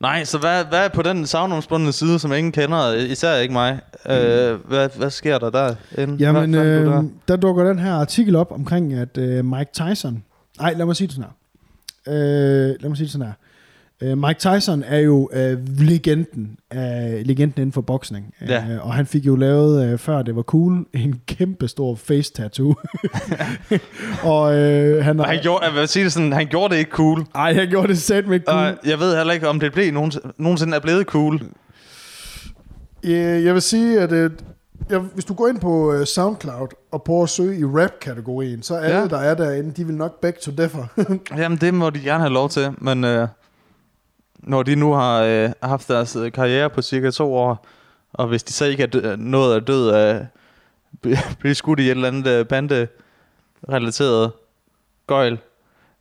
Nej, så hvad, hvad er på den savnomsbundne side, som ingen kender, især ikke mig? Øh, hvad, hvad sker der der? Jamen, hvad øh, der? der dukker den her artikel op omkring, at øh, Mike Tyson... Nej, lad mig sige det sådan her. Øh, lad mig sige det sådan her. Øh, Mike Tyson er jo øh, legenden, af, legenden inden for boksning. Ja. Øh, og han fik jo lavet, øh, før det var cool, en kæmpe stor face tattoo. og øh, han Og han gjorde, jeg vil sige det sådan, han gjorde det ikke cool. Ej, han gjorde det sæt med cool. Og jeg ved heller ikke, om det blev nogensinde, nogensinde er blevet cool. Øh, Jeg vil sige, at øh, jeg, hvis du går ind på øh, SoundCloud og prøver at søge i rap-kategorien, så alle, Ja. der er derinde, de vil nok back to differ. Jamen, det må de gerne have lov til, men øh, når de nu har øh, haft deres øh, karriere på cirka to år, og hvis de så ikke er dø- nået at død af blive skudt i et eller andet øh, bande-relateret gøjl,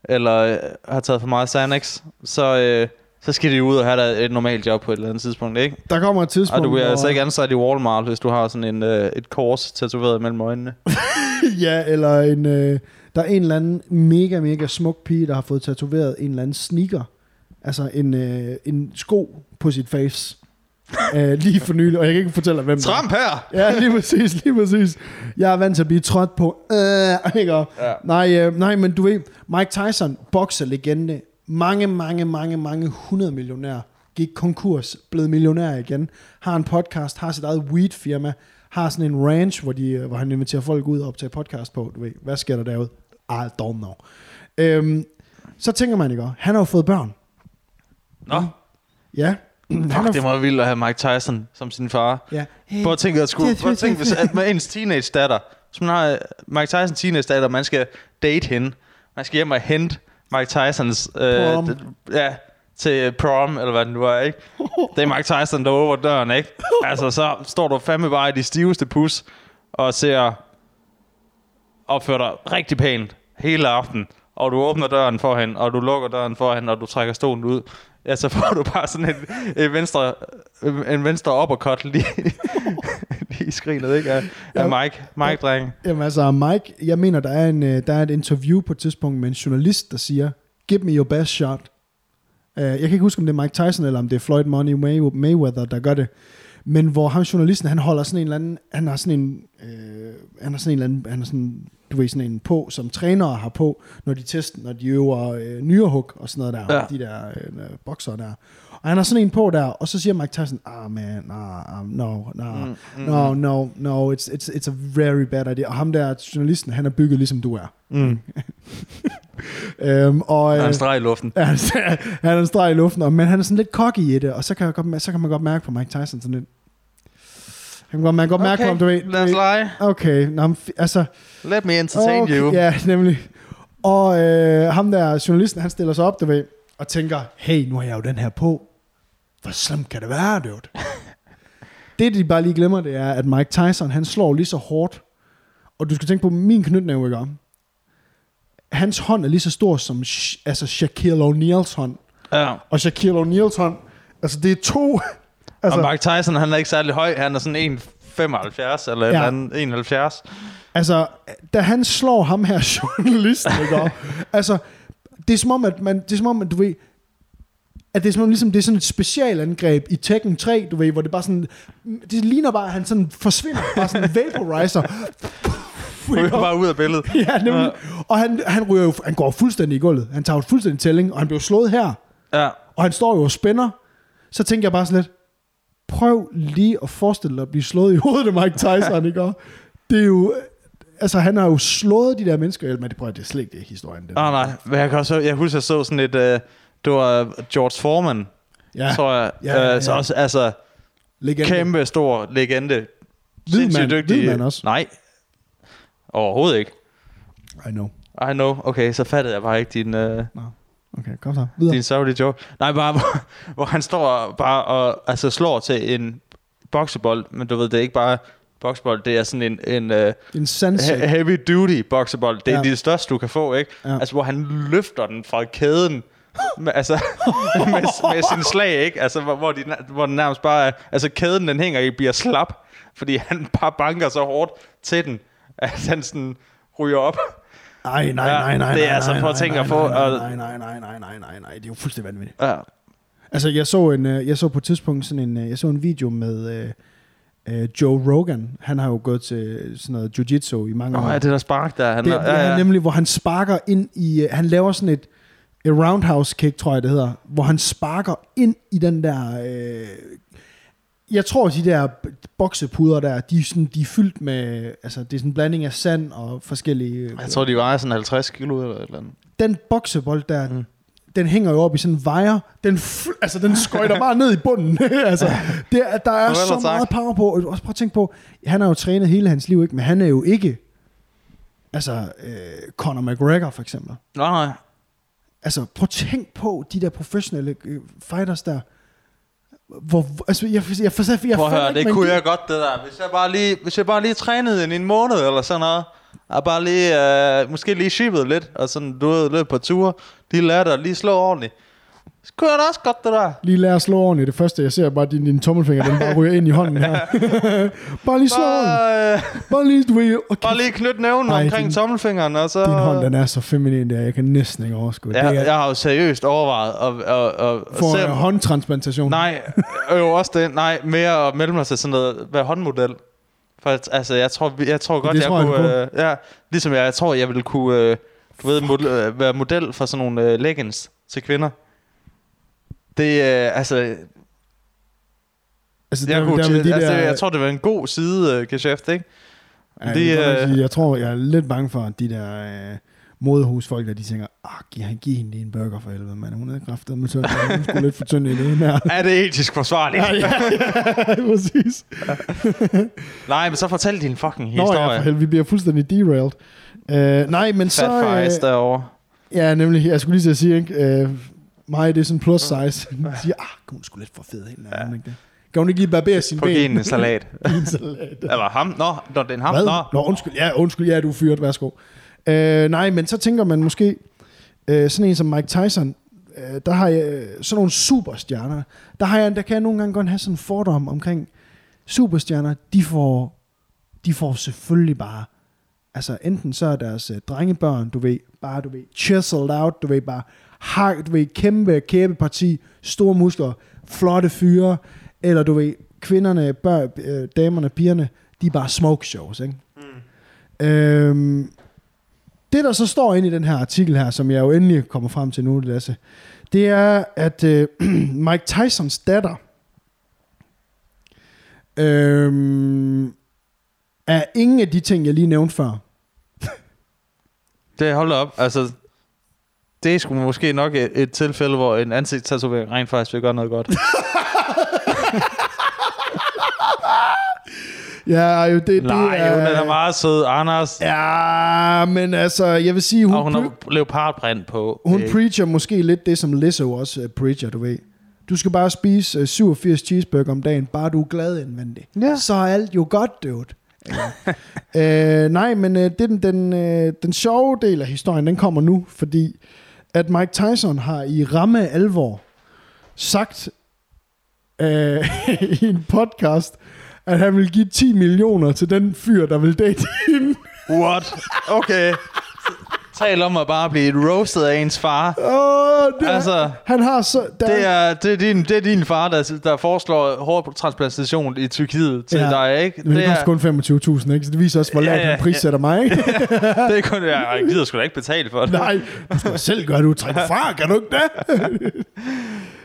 eller øh, har taget for meget Xanax, så, øh, så skal de ud og have der et normalt job på et eller andet tidspunkt, ikke? Der kommer et tidspunkt, Og du bliver hvor- altså ikke ansat i Walmart, hvis du har sådan en, øh, et kors tatoveret mellem øjnene. ja, eller en, øh, der er en eller anden mega, mega smuk pige, der har fået tatoveret en eller anden sneaker. Altså en, øh, en sko på sit face. øh, lige for nylig, og jeg kan ikke fortælle dig, hvem det. Trump her! Ja, lige præcis, lige præcis. Jeg er vant til at blive trådt på. Øh, ikke? Ja. Nej, øh, nej, men du ved, Mike Tyson, bokserlegende, mange, mange, mange, mange 100 millionær, gik konkurs, blevet millionær igen, har en podcast, har sit eget weed-firma, har sådan en ranch, hvor, de, øh, hvor han inviterer folk ud og optager podcast på. Du ved, hvad sker der derude? I don't know. Øhm, så tænker man ikke, han har jo fået børn. Nå, Ja. han har fuck, det må være vildt at have Mike Tyson som sin far. Ja. Prøv at tænke, at skulle, prøv at tænke hvis, at med ens teenage datter, hvis man har øh, Mike Tyson teenage datter, man skal date hende, man skal hjem og hente Mike Tysons, øh, Prom. ja, til prom, eller hvad det nu er, ikke? Det er Mike Tyson, der åbner døren, ikke? Altså, så står du fandme bare i de stiveste pus, og ser opfører dig rigtig pænt hele aften, og du åbner døren for hende, og du lukker døren for hende, og du trækker stolen ud, ja, så får du bare sådan en, en venstre, en venstre uppercut lige, lige i skrinet, ikke? Af, af Mike, Mike dreng. Jamen altså, Mike, jeg mener, der er, en, øh, der er et interview på et tidspunkt med en journalist, der siger, give me your best shot. Uh, jeg kan ikke huske, om det er Mike Tyson, eller om det er Floyd Money May- Mayweather, der gør det. Men hvor ham journalisten, han holder sådan en eller anden, han har sådan en, øh, han har sådan en eller anden, han har sådan, du ved, sådan en på, som trænere har på, når de tester, når de øver øh, nyrehug og sådan noget der, Ja. de der øh, bokser der. Og han har sådan en på der, og så siger Mike Tyson, ah man, um, no, no, Mm, mm, no, no, no, it's, it's, it's a very bad idea. Og ham der, journalisten, han er bygget ligesom du er. Mm. Øhm, og, Der er øh, en streg i luften. Han han er en streg i luften, og- men han er sådan lidt cocky i det, og så kan, jeg godt, så kan man godt mærke på Mike Tyson sådan lidt. Kan godt, man kan godt mærke Okay, på ham, du ved. lad os lege. Okay, nå, altså... Let me entertain okay, you. Ja, nemlig. Og øh, ham der, journalisten, han stiller sig op, du ved, og tænker, hey, nu har jeg jo den her på. Hvor slemt kan det være, dude? det, de bare lige glemmer, det er, at Mike Tyson, han slår lige så hårdt. Og du skal tænke på min knytnæve, ikke om? Hans hånd er lige så stor som altså Shaquille O'Neals hånd. Ja. Og Shaquille O'Neals hånd, altså det er to... Altså, og Mike Tyson, han er ikke særlig høj. Han er sådan 1,75 eller Ja. ja. andet, 71. altså, da han slår ham her journalisten, ikke? Altså, det er som om, at man, det er som om, at du ved, at det er som om, ligesom, det er sådan et specialangreb i Tekken 3, du ved, hvor det bare sådan, det ligner bare, at han sådan forsvinder, bare sådan vaporizer. Ryger bare ud af billedet. ja, nemlig. Og han, han, ryger jo, han går fuldstændig i gulvet. Han tager jo fuldstændig tælling, og han bliver slået her. Ja. Og han står jo og spænder. Så tænker jeg bare sådan lidt, prøv lige at forestille dig at blive slået i hovedet af Mike Tyson, ikke? Det er jo... Altså, han har jo slået de der mennesker men det prøver det er slet ikke det historien. Det. Ah, nej. Men jeg, kan også, jeg husker, jeg så sådan et... Øh, det var George Foreman, Ja, tror jeg. Ja, ja, Øh, så ja. også, altså, legende. kæmpe stor legende. Hvid dygtig. Hvid også. Nej. Overhovedet ikke. I know. I know. Okay, så fattede jeg bare ikke din, øh, Okay, kom så. Videre. din sorry joke. Nej, bare hvor, hvor han står bare og altså, slår til en boksebold, men du ved, det er ikke bare boksebold, det er sådan en, en uh, En he- heavy duty boksebold. Det er Ja. det største, du kan få, ikke? Ja. Altså, hvor han løfter den fra kæden, med, altså, med, med sin slag, ikke? Altså, hvor, hvor, de, hvor den nærmest bare er, altså kæden, den hænger i, bliver slap, fordi han bare banker så hårdt til den, at han sådan ryger op. Ej, nej, Ja, nej, nej. det er nej, altså nej, prøv at nej, tænke nej, at få, Nej, nej, nej, nej, nej, nej, nej, nej. Det er jo fuldstændig vanvittigt. Ja. Altså, jeg så, en, øh, jeg så på et tidspunkt sådan en, øh, jeg så en video med øh, øh, Joe Rogan. Han har jo gået til sådan noget jiu-jitsu i mange Åh, år. oh, er det der spark der? Han, Det, det er nemlig, hvor han sparker ind i... Han laver sådan et, et roundhouse kick, tror jeg det hedder, hvor han sparker ind i den der... Øh, jeg tror, de der boksepuder der, de er, sådan, de er fyldt med... Altså, det er sådan en blanding af sand og forskellige... øh, Jeg tror, de vejer sådan 50 kilo eller et eller andet. Den boksebold der, mm. Den hænger jo op i sådan en wire. Den, fl- altså, den skøjter bare ned i bunden. altså, det, er- der er så tak. meget power på. Og også prøv at tænke på, han har jo trænet hele hans liv, ikke? men han er jo ikke... Altså, øh, Conor McGregor for eksempel. Nej, nej. Altså, prøv at tænk på de der professionelle øh, fighters der. Hvor, altså, jeg, jeg, jeg, jeg, jeg Prøv at høre, det kunne jeg godt, det der. Hvis jeg bare lige, hvis jeg bare lige trænede i en måned eller sådan noget, og bare lige, øh, måske lige shippede lidt, og sådan, du ved, løb på ture, de lærte at lige slå ordentligt. Så kunne jeg da også godt, det der. Lige lære at slå ordentligt. Det første, jeg ser, er bare din, din tommelfinger, den bare ryger ind i hånden her. bare lige slå. Bare, øh, Bare lige, du ved, okay. bare lige knytte nævnen Ej, omkring din- tommelfingeren, og så... Din hånd, den er så feminin der, jeg kan næsten ikke overskue. jeg, det er, jeg har jo seriøst overvejet at, at, at, at for se, en håndtransplantation. Nej, jo også det. Nej, mere at melde mig til sådan noget, være håndmodel. For altså, jeg tror, jeg tror godt, det jeg tror jeg, kunne... øh, ja, ligesom jeg, jeg tror, jeg ville kunne øh, du ved, mod, øh, være model for sådan nogle øh, leggings til kvinder. Det er, øh, altså, altså, jeg, der, kunne, der, de altså, der, jeg tror, det var en god side øh, geschæft, ikke? ja, det, jeg, tror, øh, jeg, tror, jeg er lidt bange for, at de der øh, modehusfolk, der de tænker, ah, giv, han giv hende lige en burger for helvede, mand. Hun er kraftet med tynd. Hun er sgu lidt for tynd i det her. Er det etisk forsvarligt? ja, ja, ja, præcis. Nej, men så fortæl din fucking Nå historie. ja, for helvede, vi bliver fuldstændig derailed. Uh, nej, men Fat så... fries Øh, derovre. ja, nemlig, jeg skulle lige til at sige, ikke? Uh, Mig, det er sådan plus size. Hun siger, ah, hun skulle lidt for fed hende. Ja. Ikke det? Kan hun ikke lige barbere sin ben? genene salat. Din salat. Eller ham? Nå, nå, det er en ham? Hvad? Nå. Nå, undskyld. Ja, undskyld. Ja, du er fyret. Værsgo. Øh, nej, men så tænker man måske, øh, sådan en som Mike Tyson, øh, der har jeg øh, sådan nogle superstjerner. Der, har jeg, der kan jeg nogle gange godt have sådan en fordom omkring superstjerner. De får, de får selvfølgelig bare, altså enten så er deres øh, drengebørn, du ved, bare du ved, chiseled out, du ved, bare har, du ved, kæmpe kæbeparti, store muskler, flotte fyre, eller du ved, kvinderne, bør, øh, damerne, pigerne, de er bare smoke shows, ikke? Mm. Øhm, det, der så står inde i den her artikel her, som jeg jo endelig kommer frem til nu, Lasse, det er, at øh, Mike Tysons datter øh, er ingen af de ting, jeg lige nævnte før. Det holder op. Altså, det er sgu måske nok et, et tilfælde, hvor en ansigtstatovering rent faktisk vil gøre noget godt. Ja, jo, det, det Nej, er... hun er meget sød. Anders. Ja, men altså, jeg vil sige, hun, og hun pre- har leopardprint på. hun Øh, preacher måske lidt det, som Lizzo også uh, preacher, du ved. Du skal bare spise uh, 87 cheeseburger om dagen, bare du er glad indvendigt. Ja. Så er alt jo godt, dude. Uh, nej, men uh, det, den, den, uh, den sjove del af historien, den kommer nu, fordi at Mike Tyson har i ramme alvor sagt øh, i en podcast, at han vil give 10 millioner til den fyr, der vil date hende. What? Okay. Tal om at bare blive roasted af ens far. Åh, det er, Altså, han har så... Der, Det er, det, er din, det er din far, der, der foreslår hårdtransplantation i Tyrkiet til Ja. ja. dig, ikke? Men det, Det, er, kun 25.000, ikke? Så det viser også, hvor Ja, lavt ja, han prissætter mig, ikke? det er kun, jeg, jeg gider sgu da ikke betale for det. Nej, du skal selv gøre det, du trækker fra, kan du ikke det?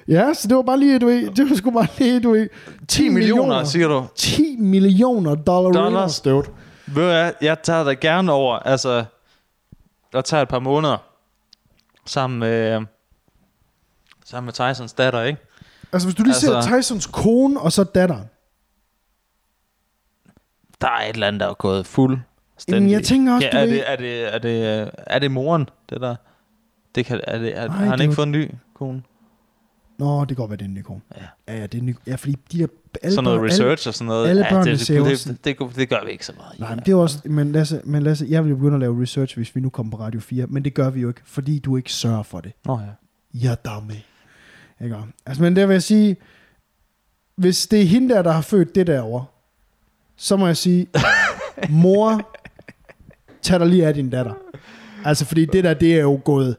ja, så det var bare lige, du ved, det var sgu bare lige, du ved, 10 millioner, siger du. 10 millioner dollar Dollars. dude. Ved hvad, jeg tager dig gerne over, altså, jeg tager et par måneder sammen med, sammen med Tysons datter, ikke? Altså, hvis du lige altså, ser Tysons kone og så datteren. Der er et eller andet, der er gået fuld. Jamen, jeg tænker også, ja, er, det, er, det, er, det, er det moren, det der? Det kan, er det, er, Nej, har han det ikke var- fået en ny kone? Nå, det kan godt være, det er en. Ja. Ja, ja, det er en ja, fordi de der... Alle Sådan noget børn- research og sådan noget. alle ja, børnene det, det, det, det, det, gør vi ikke så meget. Nej, men det er også, men Lasse, men Lasse, jeg vil jo begynde at lave research, hvis vi nu kommer på Radio 4, men det gør vi jo ikke, fordi du ikke sørger for det. Nå ja. Ja, damme. Ikke? Altså, men der vil jeg sige, hvis det er hende der, der har født det derovre, så må jeg sige, mor, tag dig lige af din datter. Altså, fordi det der, det er jo gået...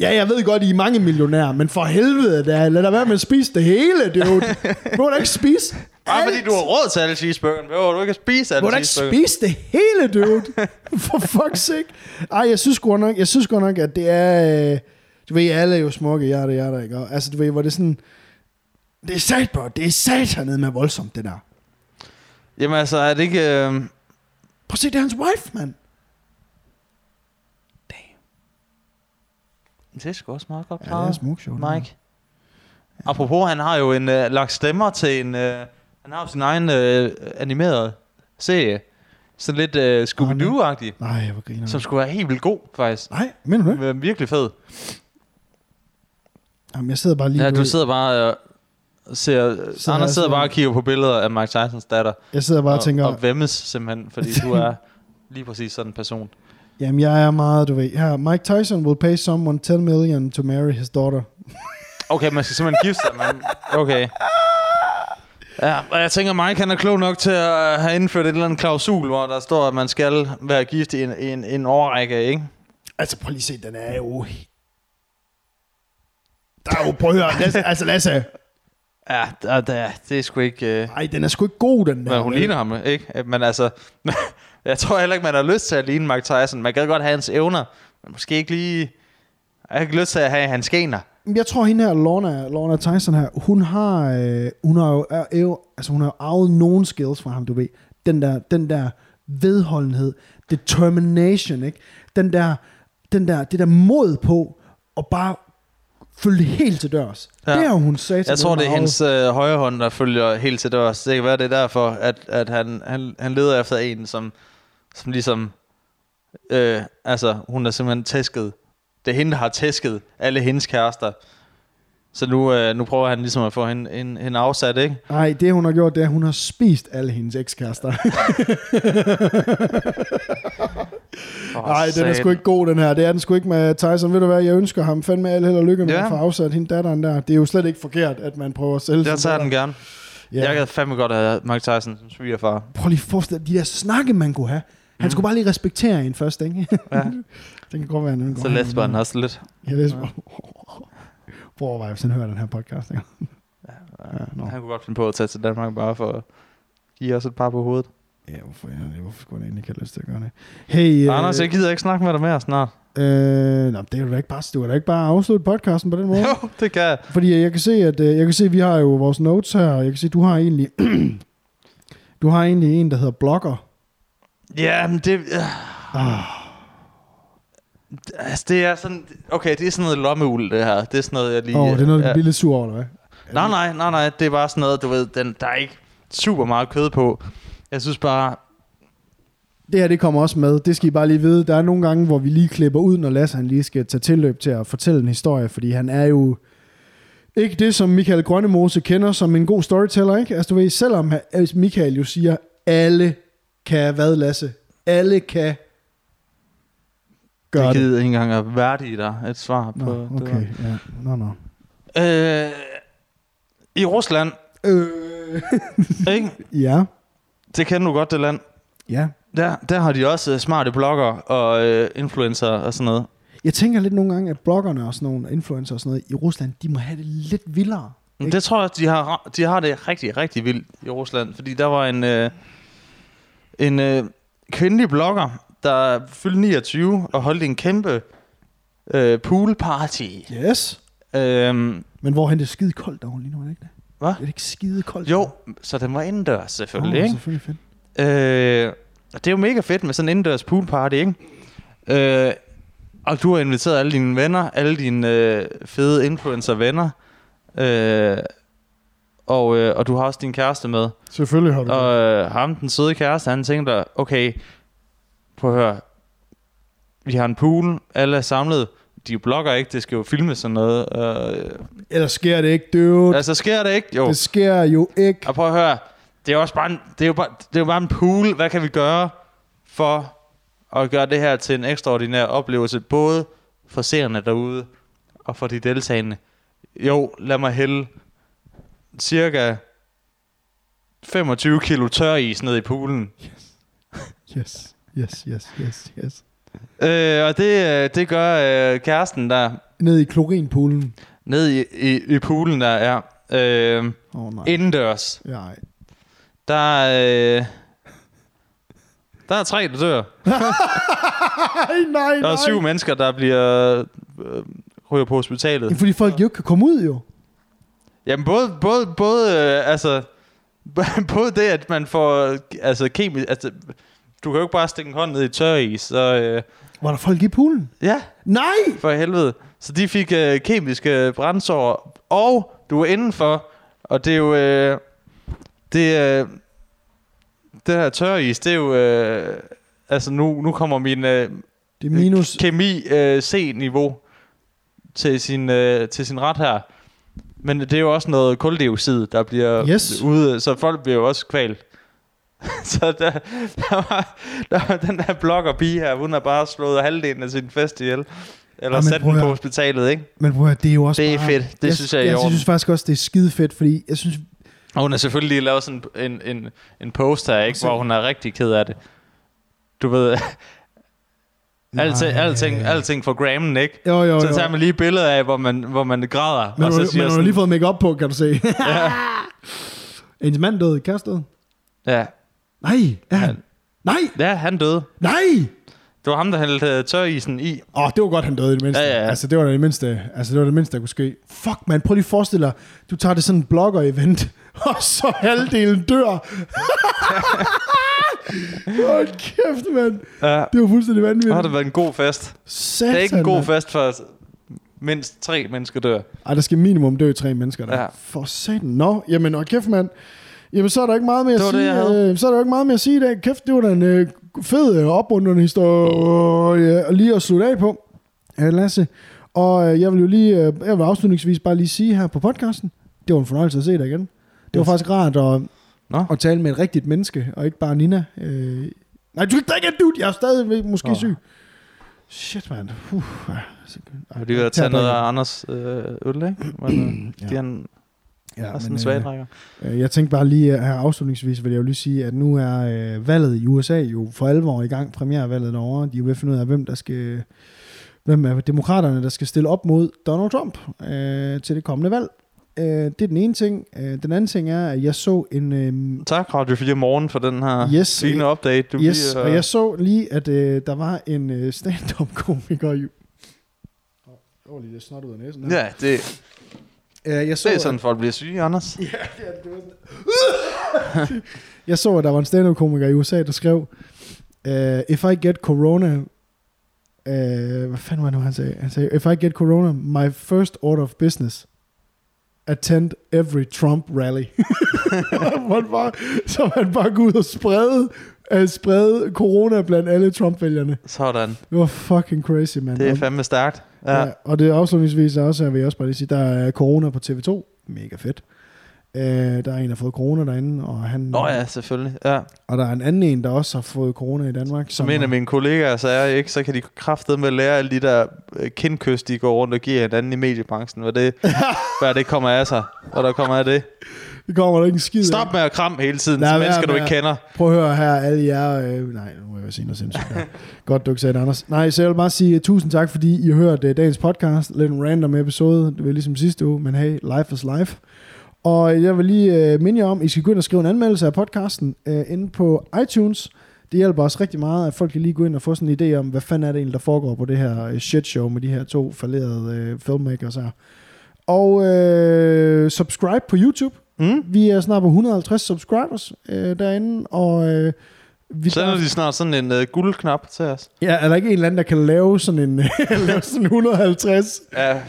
Ja, jeg ved godt, I er mange millionærer, men for helvede da, lad da være med at spise det hele, dude. Du må da ikke spise Bare fordi alt. du har råd til alle cheeseburgerne, behøver du ikke at spise Du må alle da ikke spise det hele, dude. For fuck's sake. Ej, jeg synes godt nok, jeg synes godt nok, at det er... øh, Du ved, alle er jo smukke hjerter, hjerter, ikke? Og, Altså, du ved, hvor det er sådan... Det er sat, bro. Det er sat med voldsomt, det der. Jamen altså, er det ikke... Øh... Prøv at se, det er hans wife, mand. Det er sgu også meget godt Ja, det er klaret, smuk show. Mike. Apropos, han har jo en, øh, lagt stemmer til en... Øh, han har jo sin egen øh, animerede serie. Sådan lidt øh, Scooby-Doo-agtig. Nej, jeg var griner. Som skulle være helt vildt god, faktisk. Nej, mener du det? Øh, virkelig fed. Jamen, jeg sidder bare lige... Ja, ved- du sidder bare og ser... Så Anders sidder bare og kigger på billeder af Mike Tysons datter. Jeg sidder bare og, og, tænker... og vemmes simpelthen, fordi du er lige præcis sådan en person. Jamen, jeg er meget, du ved... Her, Mike Tyson will pay someone 10 million to marry his daughter. Okay, man skal simpelthen gifte sig, men okay. Ja, og jeg tænker, Mike han er klog nok til at have indført et eller andet klausul, hvor der står, at man skal være gift i en, en, en årrække, ikke? Altså, prøv lige at se, den er jo... Der er jo, prøv at høre, Lasse, altså Lasse, Ja, der, der, det er sgu ikke... Øh, ej, den er sgu ikke god, den der. men hun ligner ham, ikke? Men altså, jeg tror heller ikke, man har lyst til at ligne Mike Tyson. Man kan godt have hans evner, men måske ikke lige... Jeg har ikke lyst til at have hans gener. Jeg tror, hende her, Lorna, Lorna Tyson her, hun har, øh, hun har jo, er, er altså hun har arvet nogle skills fra ham, du ved. Den der, den der vedholdenhed, determination, ikke? Den der, den der, det der mod på at bare følge helt til dørs. Ja. Det har hun sagt. Jeg tror, det er hendes øh, højre hånd, der følger helt til dørs. Det kan være, det er derfor, at, at han, han, han leder efter en, som, som ligesom... Øh, altså, hun er simpelthen tæsket det er hende, der har tæsket alle hendes kærester. Så nu, øh, nu prøver han ligesom at få hende, hende, hende afsat, ikke? Nej, det hun har gjort, det er, at hun har spist alle hendes ekskærester. Nej, den er sgu ikke god, den her. Det er den sgu ikke med Tyson. Ved du hvad, jeg ønsker ham fandme al held og lykke med Ja. at få afsat hende datteren der. Det er jo slet ikke forkert, at man prøver at sælge Jeg tager den gerne. Ja. Ja. Jeg gad fandme godt have Mike Tyson som svigerfar. Prøv lige at forestille dig, de der snakke, man kunne have. Han Mm. skulle bare lige respektere en først, ikke? Ja. det kan godt være, at Så læste i man også lidt. Ja, er sgu- Prøv at overveje, hvis han hører den her podcast. Ikke? Ja, nå. Han kunne godt finde på at tage til Danmark bare for at give os et par på hovedet. Ja, hvorfor, ja, hvorfor skulle han egentlig ikke have lyst til at gøre det? Hey, Øh, Anders, jeg gider ikke snakke med dig mere snart. øh, nå, det er jo da ikke bare, du kan da ikke bare afslutte podcasten på den måde. Jo, det kan jeg. Fordi jeg kan se, at øh, jeg kan se, at vi har jo vores notes her, og jeg kan se, at du har egentlig, du har egentlig en, der hedder blogger. Ja, men det... Øh, Ah, altså, det er sådan... Okay, det er sådan noget lommeul, det her. Det er sådan noget, jeg lige... Åh, oh, det er noget, du ja. bliver lidt sur over, eller hvad? Nej, nej, nej, nej. Det er bare sådan noget, du ved, den, der er ikke super meget kød på. Jeg synes bare... Det her, det kommer også med. Det skal I bare lige vide. Der er nogle gange, hvor vi lige klipper ud, når Lasse han lige skal tage tilløb til at fortælle en historie, fordi han er jo ikke det, som Michael Grønnemose kender som en god storyteller, ikke? Altså du ved, selvom Michael jo siger, alle kan hvad, Lasse? Alle kan gøre jeg det. gider ikke engang at værdige dig et svar på Nå, det okay, ja. Nå, nå. der. Øh, I Rusland, Øh. ikke? ja, Det kender du godt, det land. ja. Der, der har de også øh, smarte blogger og øh, influencer og sådan noget. Jeg tænker lidt nogle gange, at bloggerne og sådan nogle influencer og sådan noget i Rusland, de må have det lidt vildere. Ikke? det tror jeg, de har, de har det rigtig, rigtig vildt i Rusland. Fordi der var en, øh, en øh, kvindelig blogger, der fyldte 29 og holdt en kæmpe øh, poolparty. Yes. Øhm, Men hvorhen det er skide koldt derovre lige nu, er det ikke det? Hvad? Er det ikke skide koldt? jo, så den var indendørs selvfølgelig, oh, ikke? selvfølgelig fedt. Øh, og det er jo mega fedt med sådan en indendørs poolparty, ikke? Øh, og du har inviteret alle dine venner, alle dine øh, fede influencer-venner. Øh, og, øh, og du har også din kæreste med. Selvfølgelig har du Og øh, ham, den søde kæreste, han tænkte, okay, prøv at høre. Vi har en pool, alle er samlet. De blogger ikke, det skal jo filme sådan noget. Øh, Ellers sker det ikke, dude. altså, sker det ikke? Jo. Det sker jo ikke. Og prøv at høre, det er, også bare en, det, er jo bare, det er jo bare en pool. Hvad kan vi gøre for at gøre det her til en ekstraordinær oplevelse, både for seerne derude og for de deltagende? Jo, lad mig hælde cirka 25 kilo tør is ned i poolen. Yes, yes, yes, yes, yes. Øh, og det, øh, det gør øh, kæresten der Ned i klorinpoolen. ned i, i, i poolen der er øh, oh, nej. indendørs. Nej. Der er, øh, der er tre, der dør. nej, nej, Der nej. er syv mennesker, der bliver øh, ryger på hospitalet. Jamen, fordi folk jo ikke kan komme ud, jo. Jamen både, både, både, øh, altså, både det, at man får, altså kemisk, altså, du kan jo ikke bare stikke en hånd ned i tør is, så øh, Var der folk i poolen? ja, Nej! for helvede. Så de fik øh, kemiske brændsår, og du er indenfor, og det er jo, øh, det, øh, det her tør is, det er jo, øh, altså nu, nu kommer min øh, Det er minus... kemi øh, C-niveau til sin, øh, til sin ret her. Men det er jo også noget koldioxid, der bliver Yes. ude, så folk bliver jo også kvalt. så der, der, var, der var den der blogger pige her, hun har bare slået halvdelen af sin fest ihjel. Eller Jamen, sat den på hospitalet, ikke? Men prøv at det er jo også Det er bare... fedt. Det synes jeg er i jeg, orden. synes faktisk også, det er skide fedt, fordi jeg synes... Og hun har selvfølgelig lige lavet sådan en, en, en post her, ikke? Så- Hvor hun er rigtig ked af det. Du ved, alting, alting, alting for grammen, ikke? Jo, jo, jo. Så tager man lige billeder af, hvor man, hvor man græder. Men, og så siger har sådan, lige fået make op på, kan du se. ja, Ens mand døde, kæreste ja, Nej, er han? Han- Nej, ja, han døde. nej! Det var ham, der hældte uh, tørisen i. Åh, oh, det var godt, han døde i det mindste. Ja, ja, ja. Altså, det var det mindste, altså, det var det mindste, der kunne ske. Fuck, man, prøv lige at forestille dig, du tager det sådan en blogger-event, og så halvdelen dør. Hold kæft, mand. Ja, Det var fuldstændig det vanvittigt. har det været en god fest. Satan, Det er ikke en god fest, for mindst tre mennesker dør. Ej, der skal minimum dø tre mennesker der. Ja. For satan. Nå, jamen, og kæft, mand. Jamen, så er der ikke meget mere at Det det, sige. havde. øh, så er der ikke meget mere at sige i dag. Kæft, det var da en øh, fed, øh, historie øh, lige at slutte af på. øh, Lasse. Og øh, jeg vil jo lige, øh, jeg vil afslutningsvis bare lige sige her på podcasten, det var en fornøjelse at se dig igen. Det var faktisk rart at, Nå. at tale med et rigtigt menneske, og ikke bare Nina. Øh, nej, du drikker dude, jeg er stadig måske Åh. syg. Shit, mand. Uh, ja. Så- Jeg vil lige ved at tage noget af Anders øh, øl, ikke? Men, Ja. ja. han Ja, er sådan men, en svagdrækker. Øh, Jeg tænkte bare lige her afslutningsvis, vil jeg jo lige sige, at nu er øh, valget i USA jo for alvor i gang, premiervalget derovre. De er jo ved at finde ud af, hvem der skal, hvem er demokraterne, der skal stille op mod Donald Trump øh, til det kommende valg. Øh, det er den ene ting. Øh, den anden ting er, at jeg så en... Øh, Tak, Radio 4 Morgen, for den her Yes, fine update. Du yes, lige, og jeg så lige, at øh, der var en øh, stand-up-komiker i... Åh, oh, lige lidt snot ud af næsen. her. Ja, det, Øh, jeg så, det er sådan, folk bliver syge, Anders. Jeg så, at der var en stand-up-komiker i USA, der skrev, uh, If I get corona... Uh, hvad fanden var det nu, han sagde? Han sagde, If I get corona, my first order of business, attend every Trump rally. Hvor han bare, så han bare gå ud og sprede, uh, sprede corona blandt alle Trump-vælgerne. Sådan. Det var fucking crazy, man. Det er fandme stærkt. Ja. Ja. Og det afslutningsvis er også, vil jeg også bare lige sige, der er corona på TV2. Mega fedt. Uh, der er en, der har fået corona derinde, og han... Nå ja, selvfølgelig. Ja. Og der er en anden en, der også har fået corona i Danmark. Som en af mine kollegaer sagde, ikke, så kan de kraftede med at lære alle de der øh, kindkys, de går rundt og giver hinanden i mediebranchen. Hvad det, hvad det kommer af sig. Hvad der kommer af det. Det kommer der ikke en skid. Stop med at kramme hele tiden Lad til mennesker, du ikke kender. Prøv at høre her, alle jer... Øh, nej, nu må jeg sige noget sindssygt. Godt, du ikke sagde det, Anders. Nej, så jeg vil bare sige uh, tusind tak, fordi I har hørt uh, dagens podcast. Lidt en random episode. Det var ligesom sidste uge, men hey, life is life. Og jeg vil lige uh, minde jer om, I skal gå ind og skrive en anmeldelse af podcasten uh, inde på iTunes. Det hjælper os rigtig meget, at folk kan lige gå ind og få sådan en idé om, hvad fanden er det egentlig, der foregår på det her øh, shit show med de her to falderede uh, filmmakers her. Og uh, subscribe på YouTube. Mm? Vi er snart på 150 subscribers øh, derinde, og øh, vi Så er de snart sådan en uh, guldknap til os. Ja, er der ikke en eller anden, der kan lave sådan en lave sådan 150 Ja,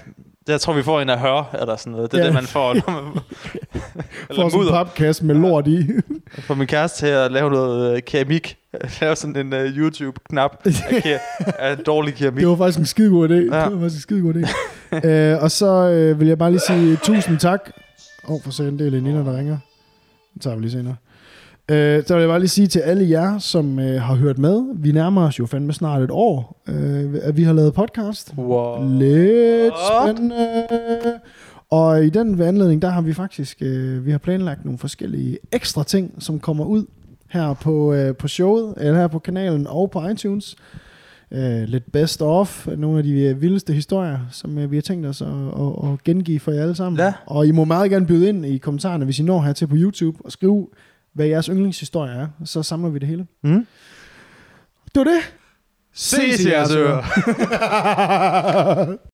jeg tror, vi får en af hør, eller sådan noget. Det er Ja. det, man får. når man- eller sådan en papkasse med lort i? Jeg får min kæreste til at lave noget uh, keramik. Lave sådan en uh, YouTube-knap af, af dårlig keramik. Det var faktisk en skide god idé. Ja. Det var faktisk en skide god idé. øh, og så øh, vil jeg bare lige sige tusind tak. Åh, oh, for satan, det er Lenina, der ringer. Den tager vi lige senere. Øh, så vil jeg bare lige sige til alle jer, som øh, har hørt med. Vi nærmer os jo fandme snart et år, øh, at vi har lavet podcast. Wow. Lidt spændende. Og i den anledning, der har vi faktisk øh, vi har planlagt nogle forskellige ekstra ting, som kommer ud her på, øh, på showet, eller her på kanalen og på iTunes. Øh, lidt best of, nogle af de øh, vildeste historier, som øh, vi har tænkt os at, at, at gengive for jer alle sammen. Ja. Og I må meget gerne byde ind i kommentarerne, hvis I når hertil på YouTube, og skrive, hvad jeres yndlingshistorie er. Så samler vi det hele. Mm? Det var det. Ses i jeres ører.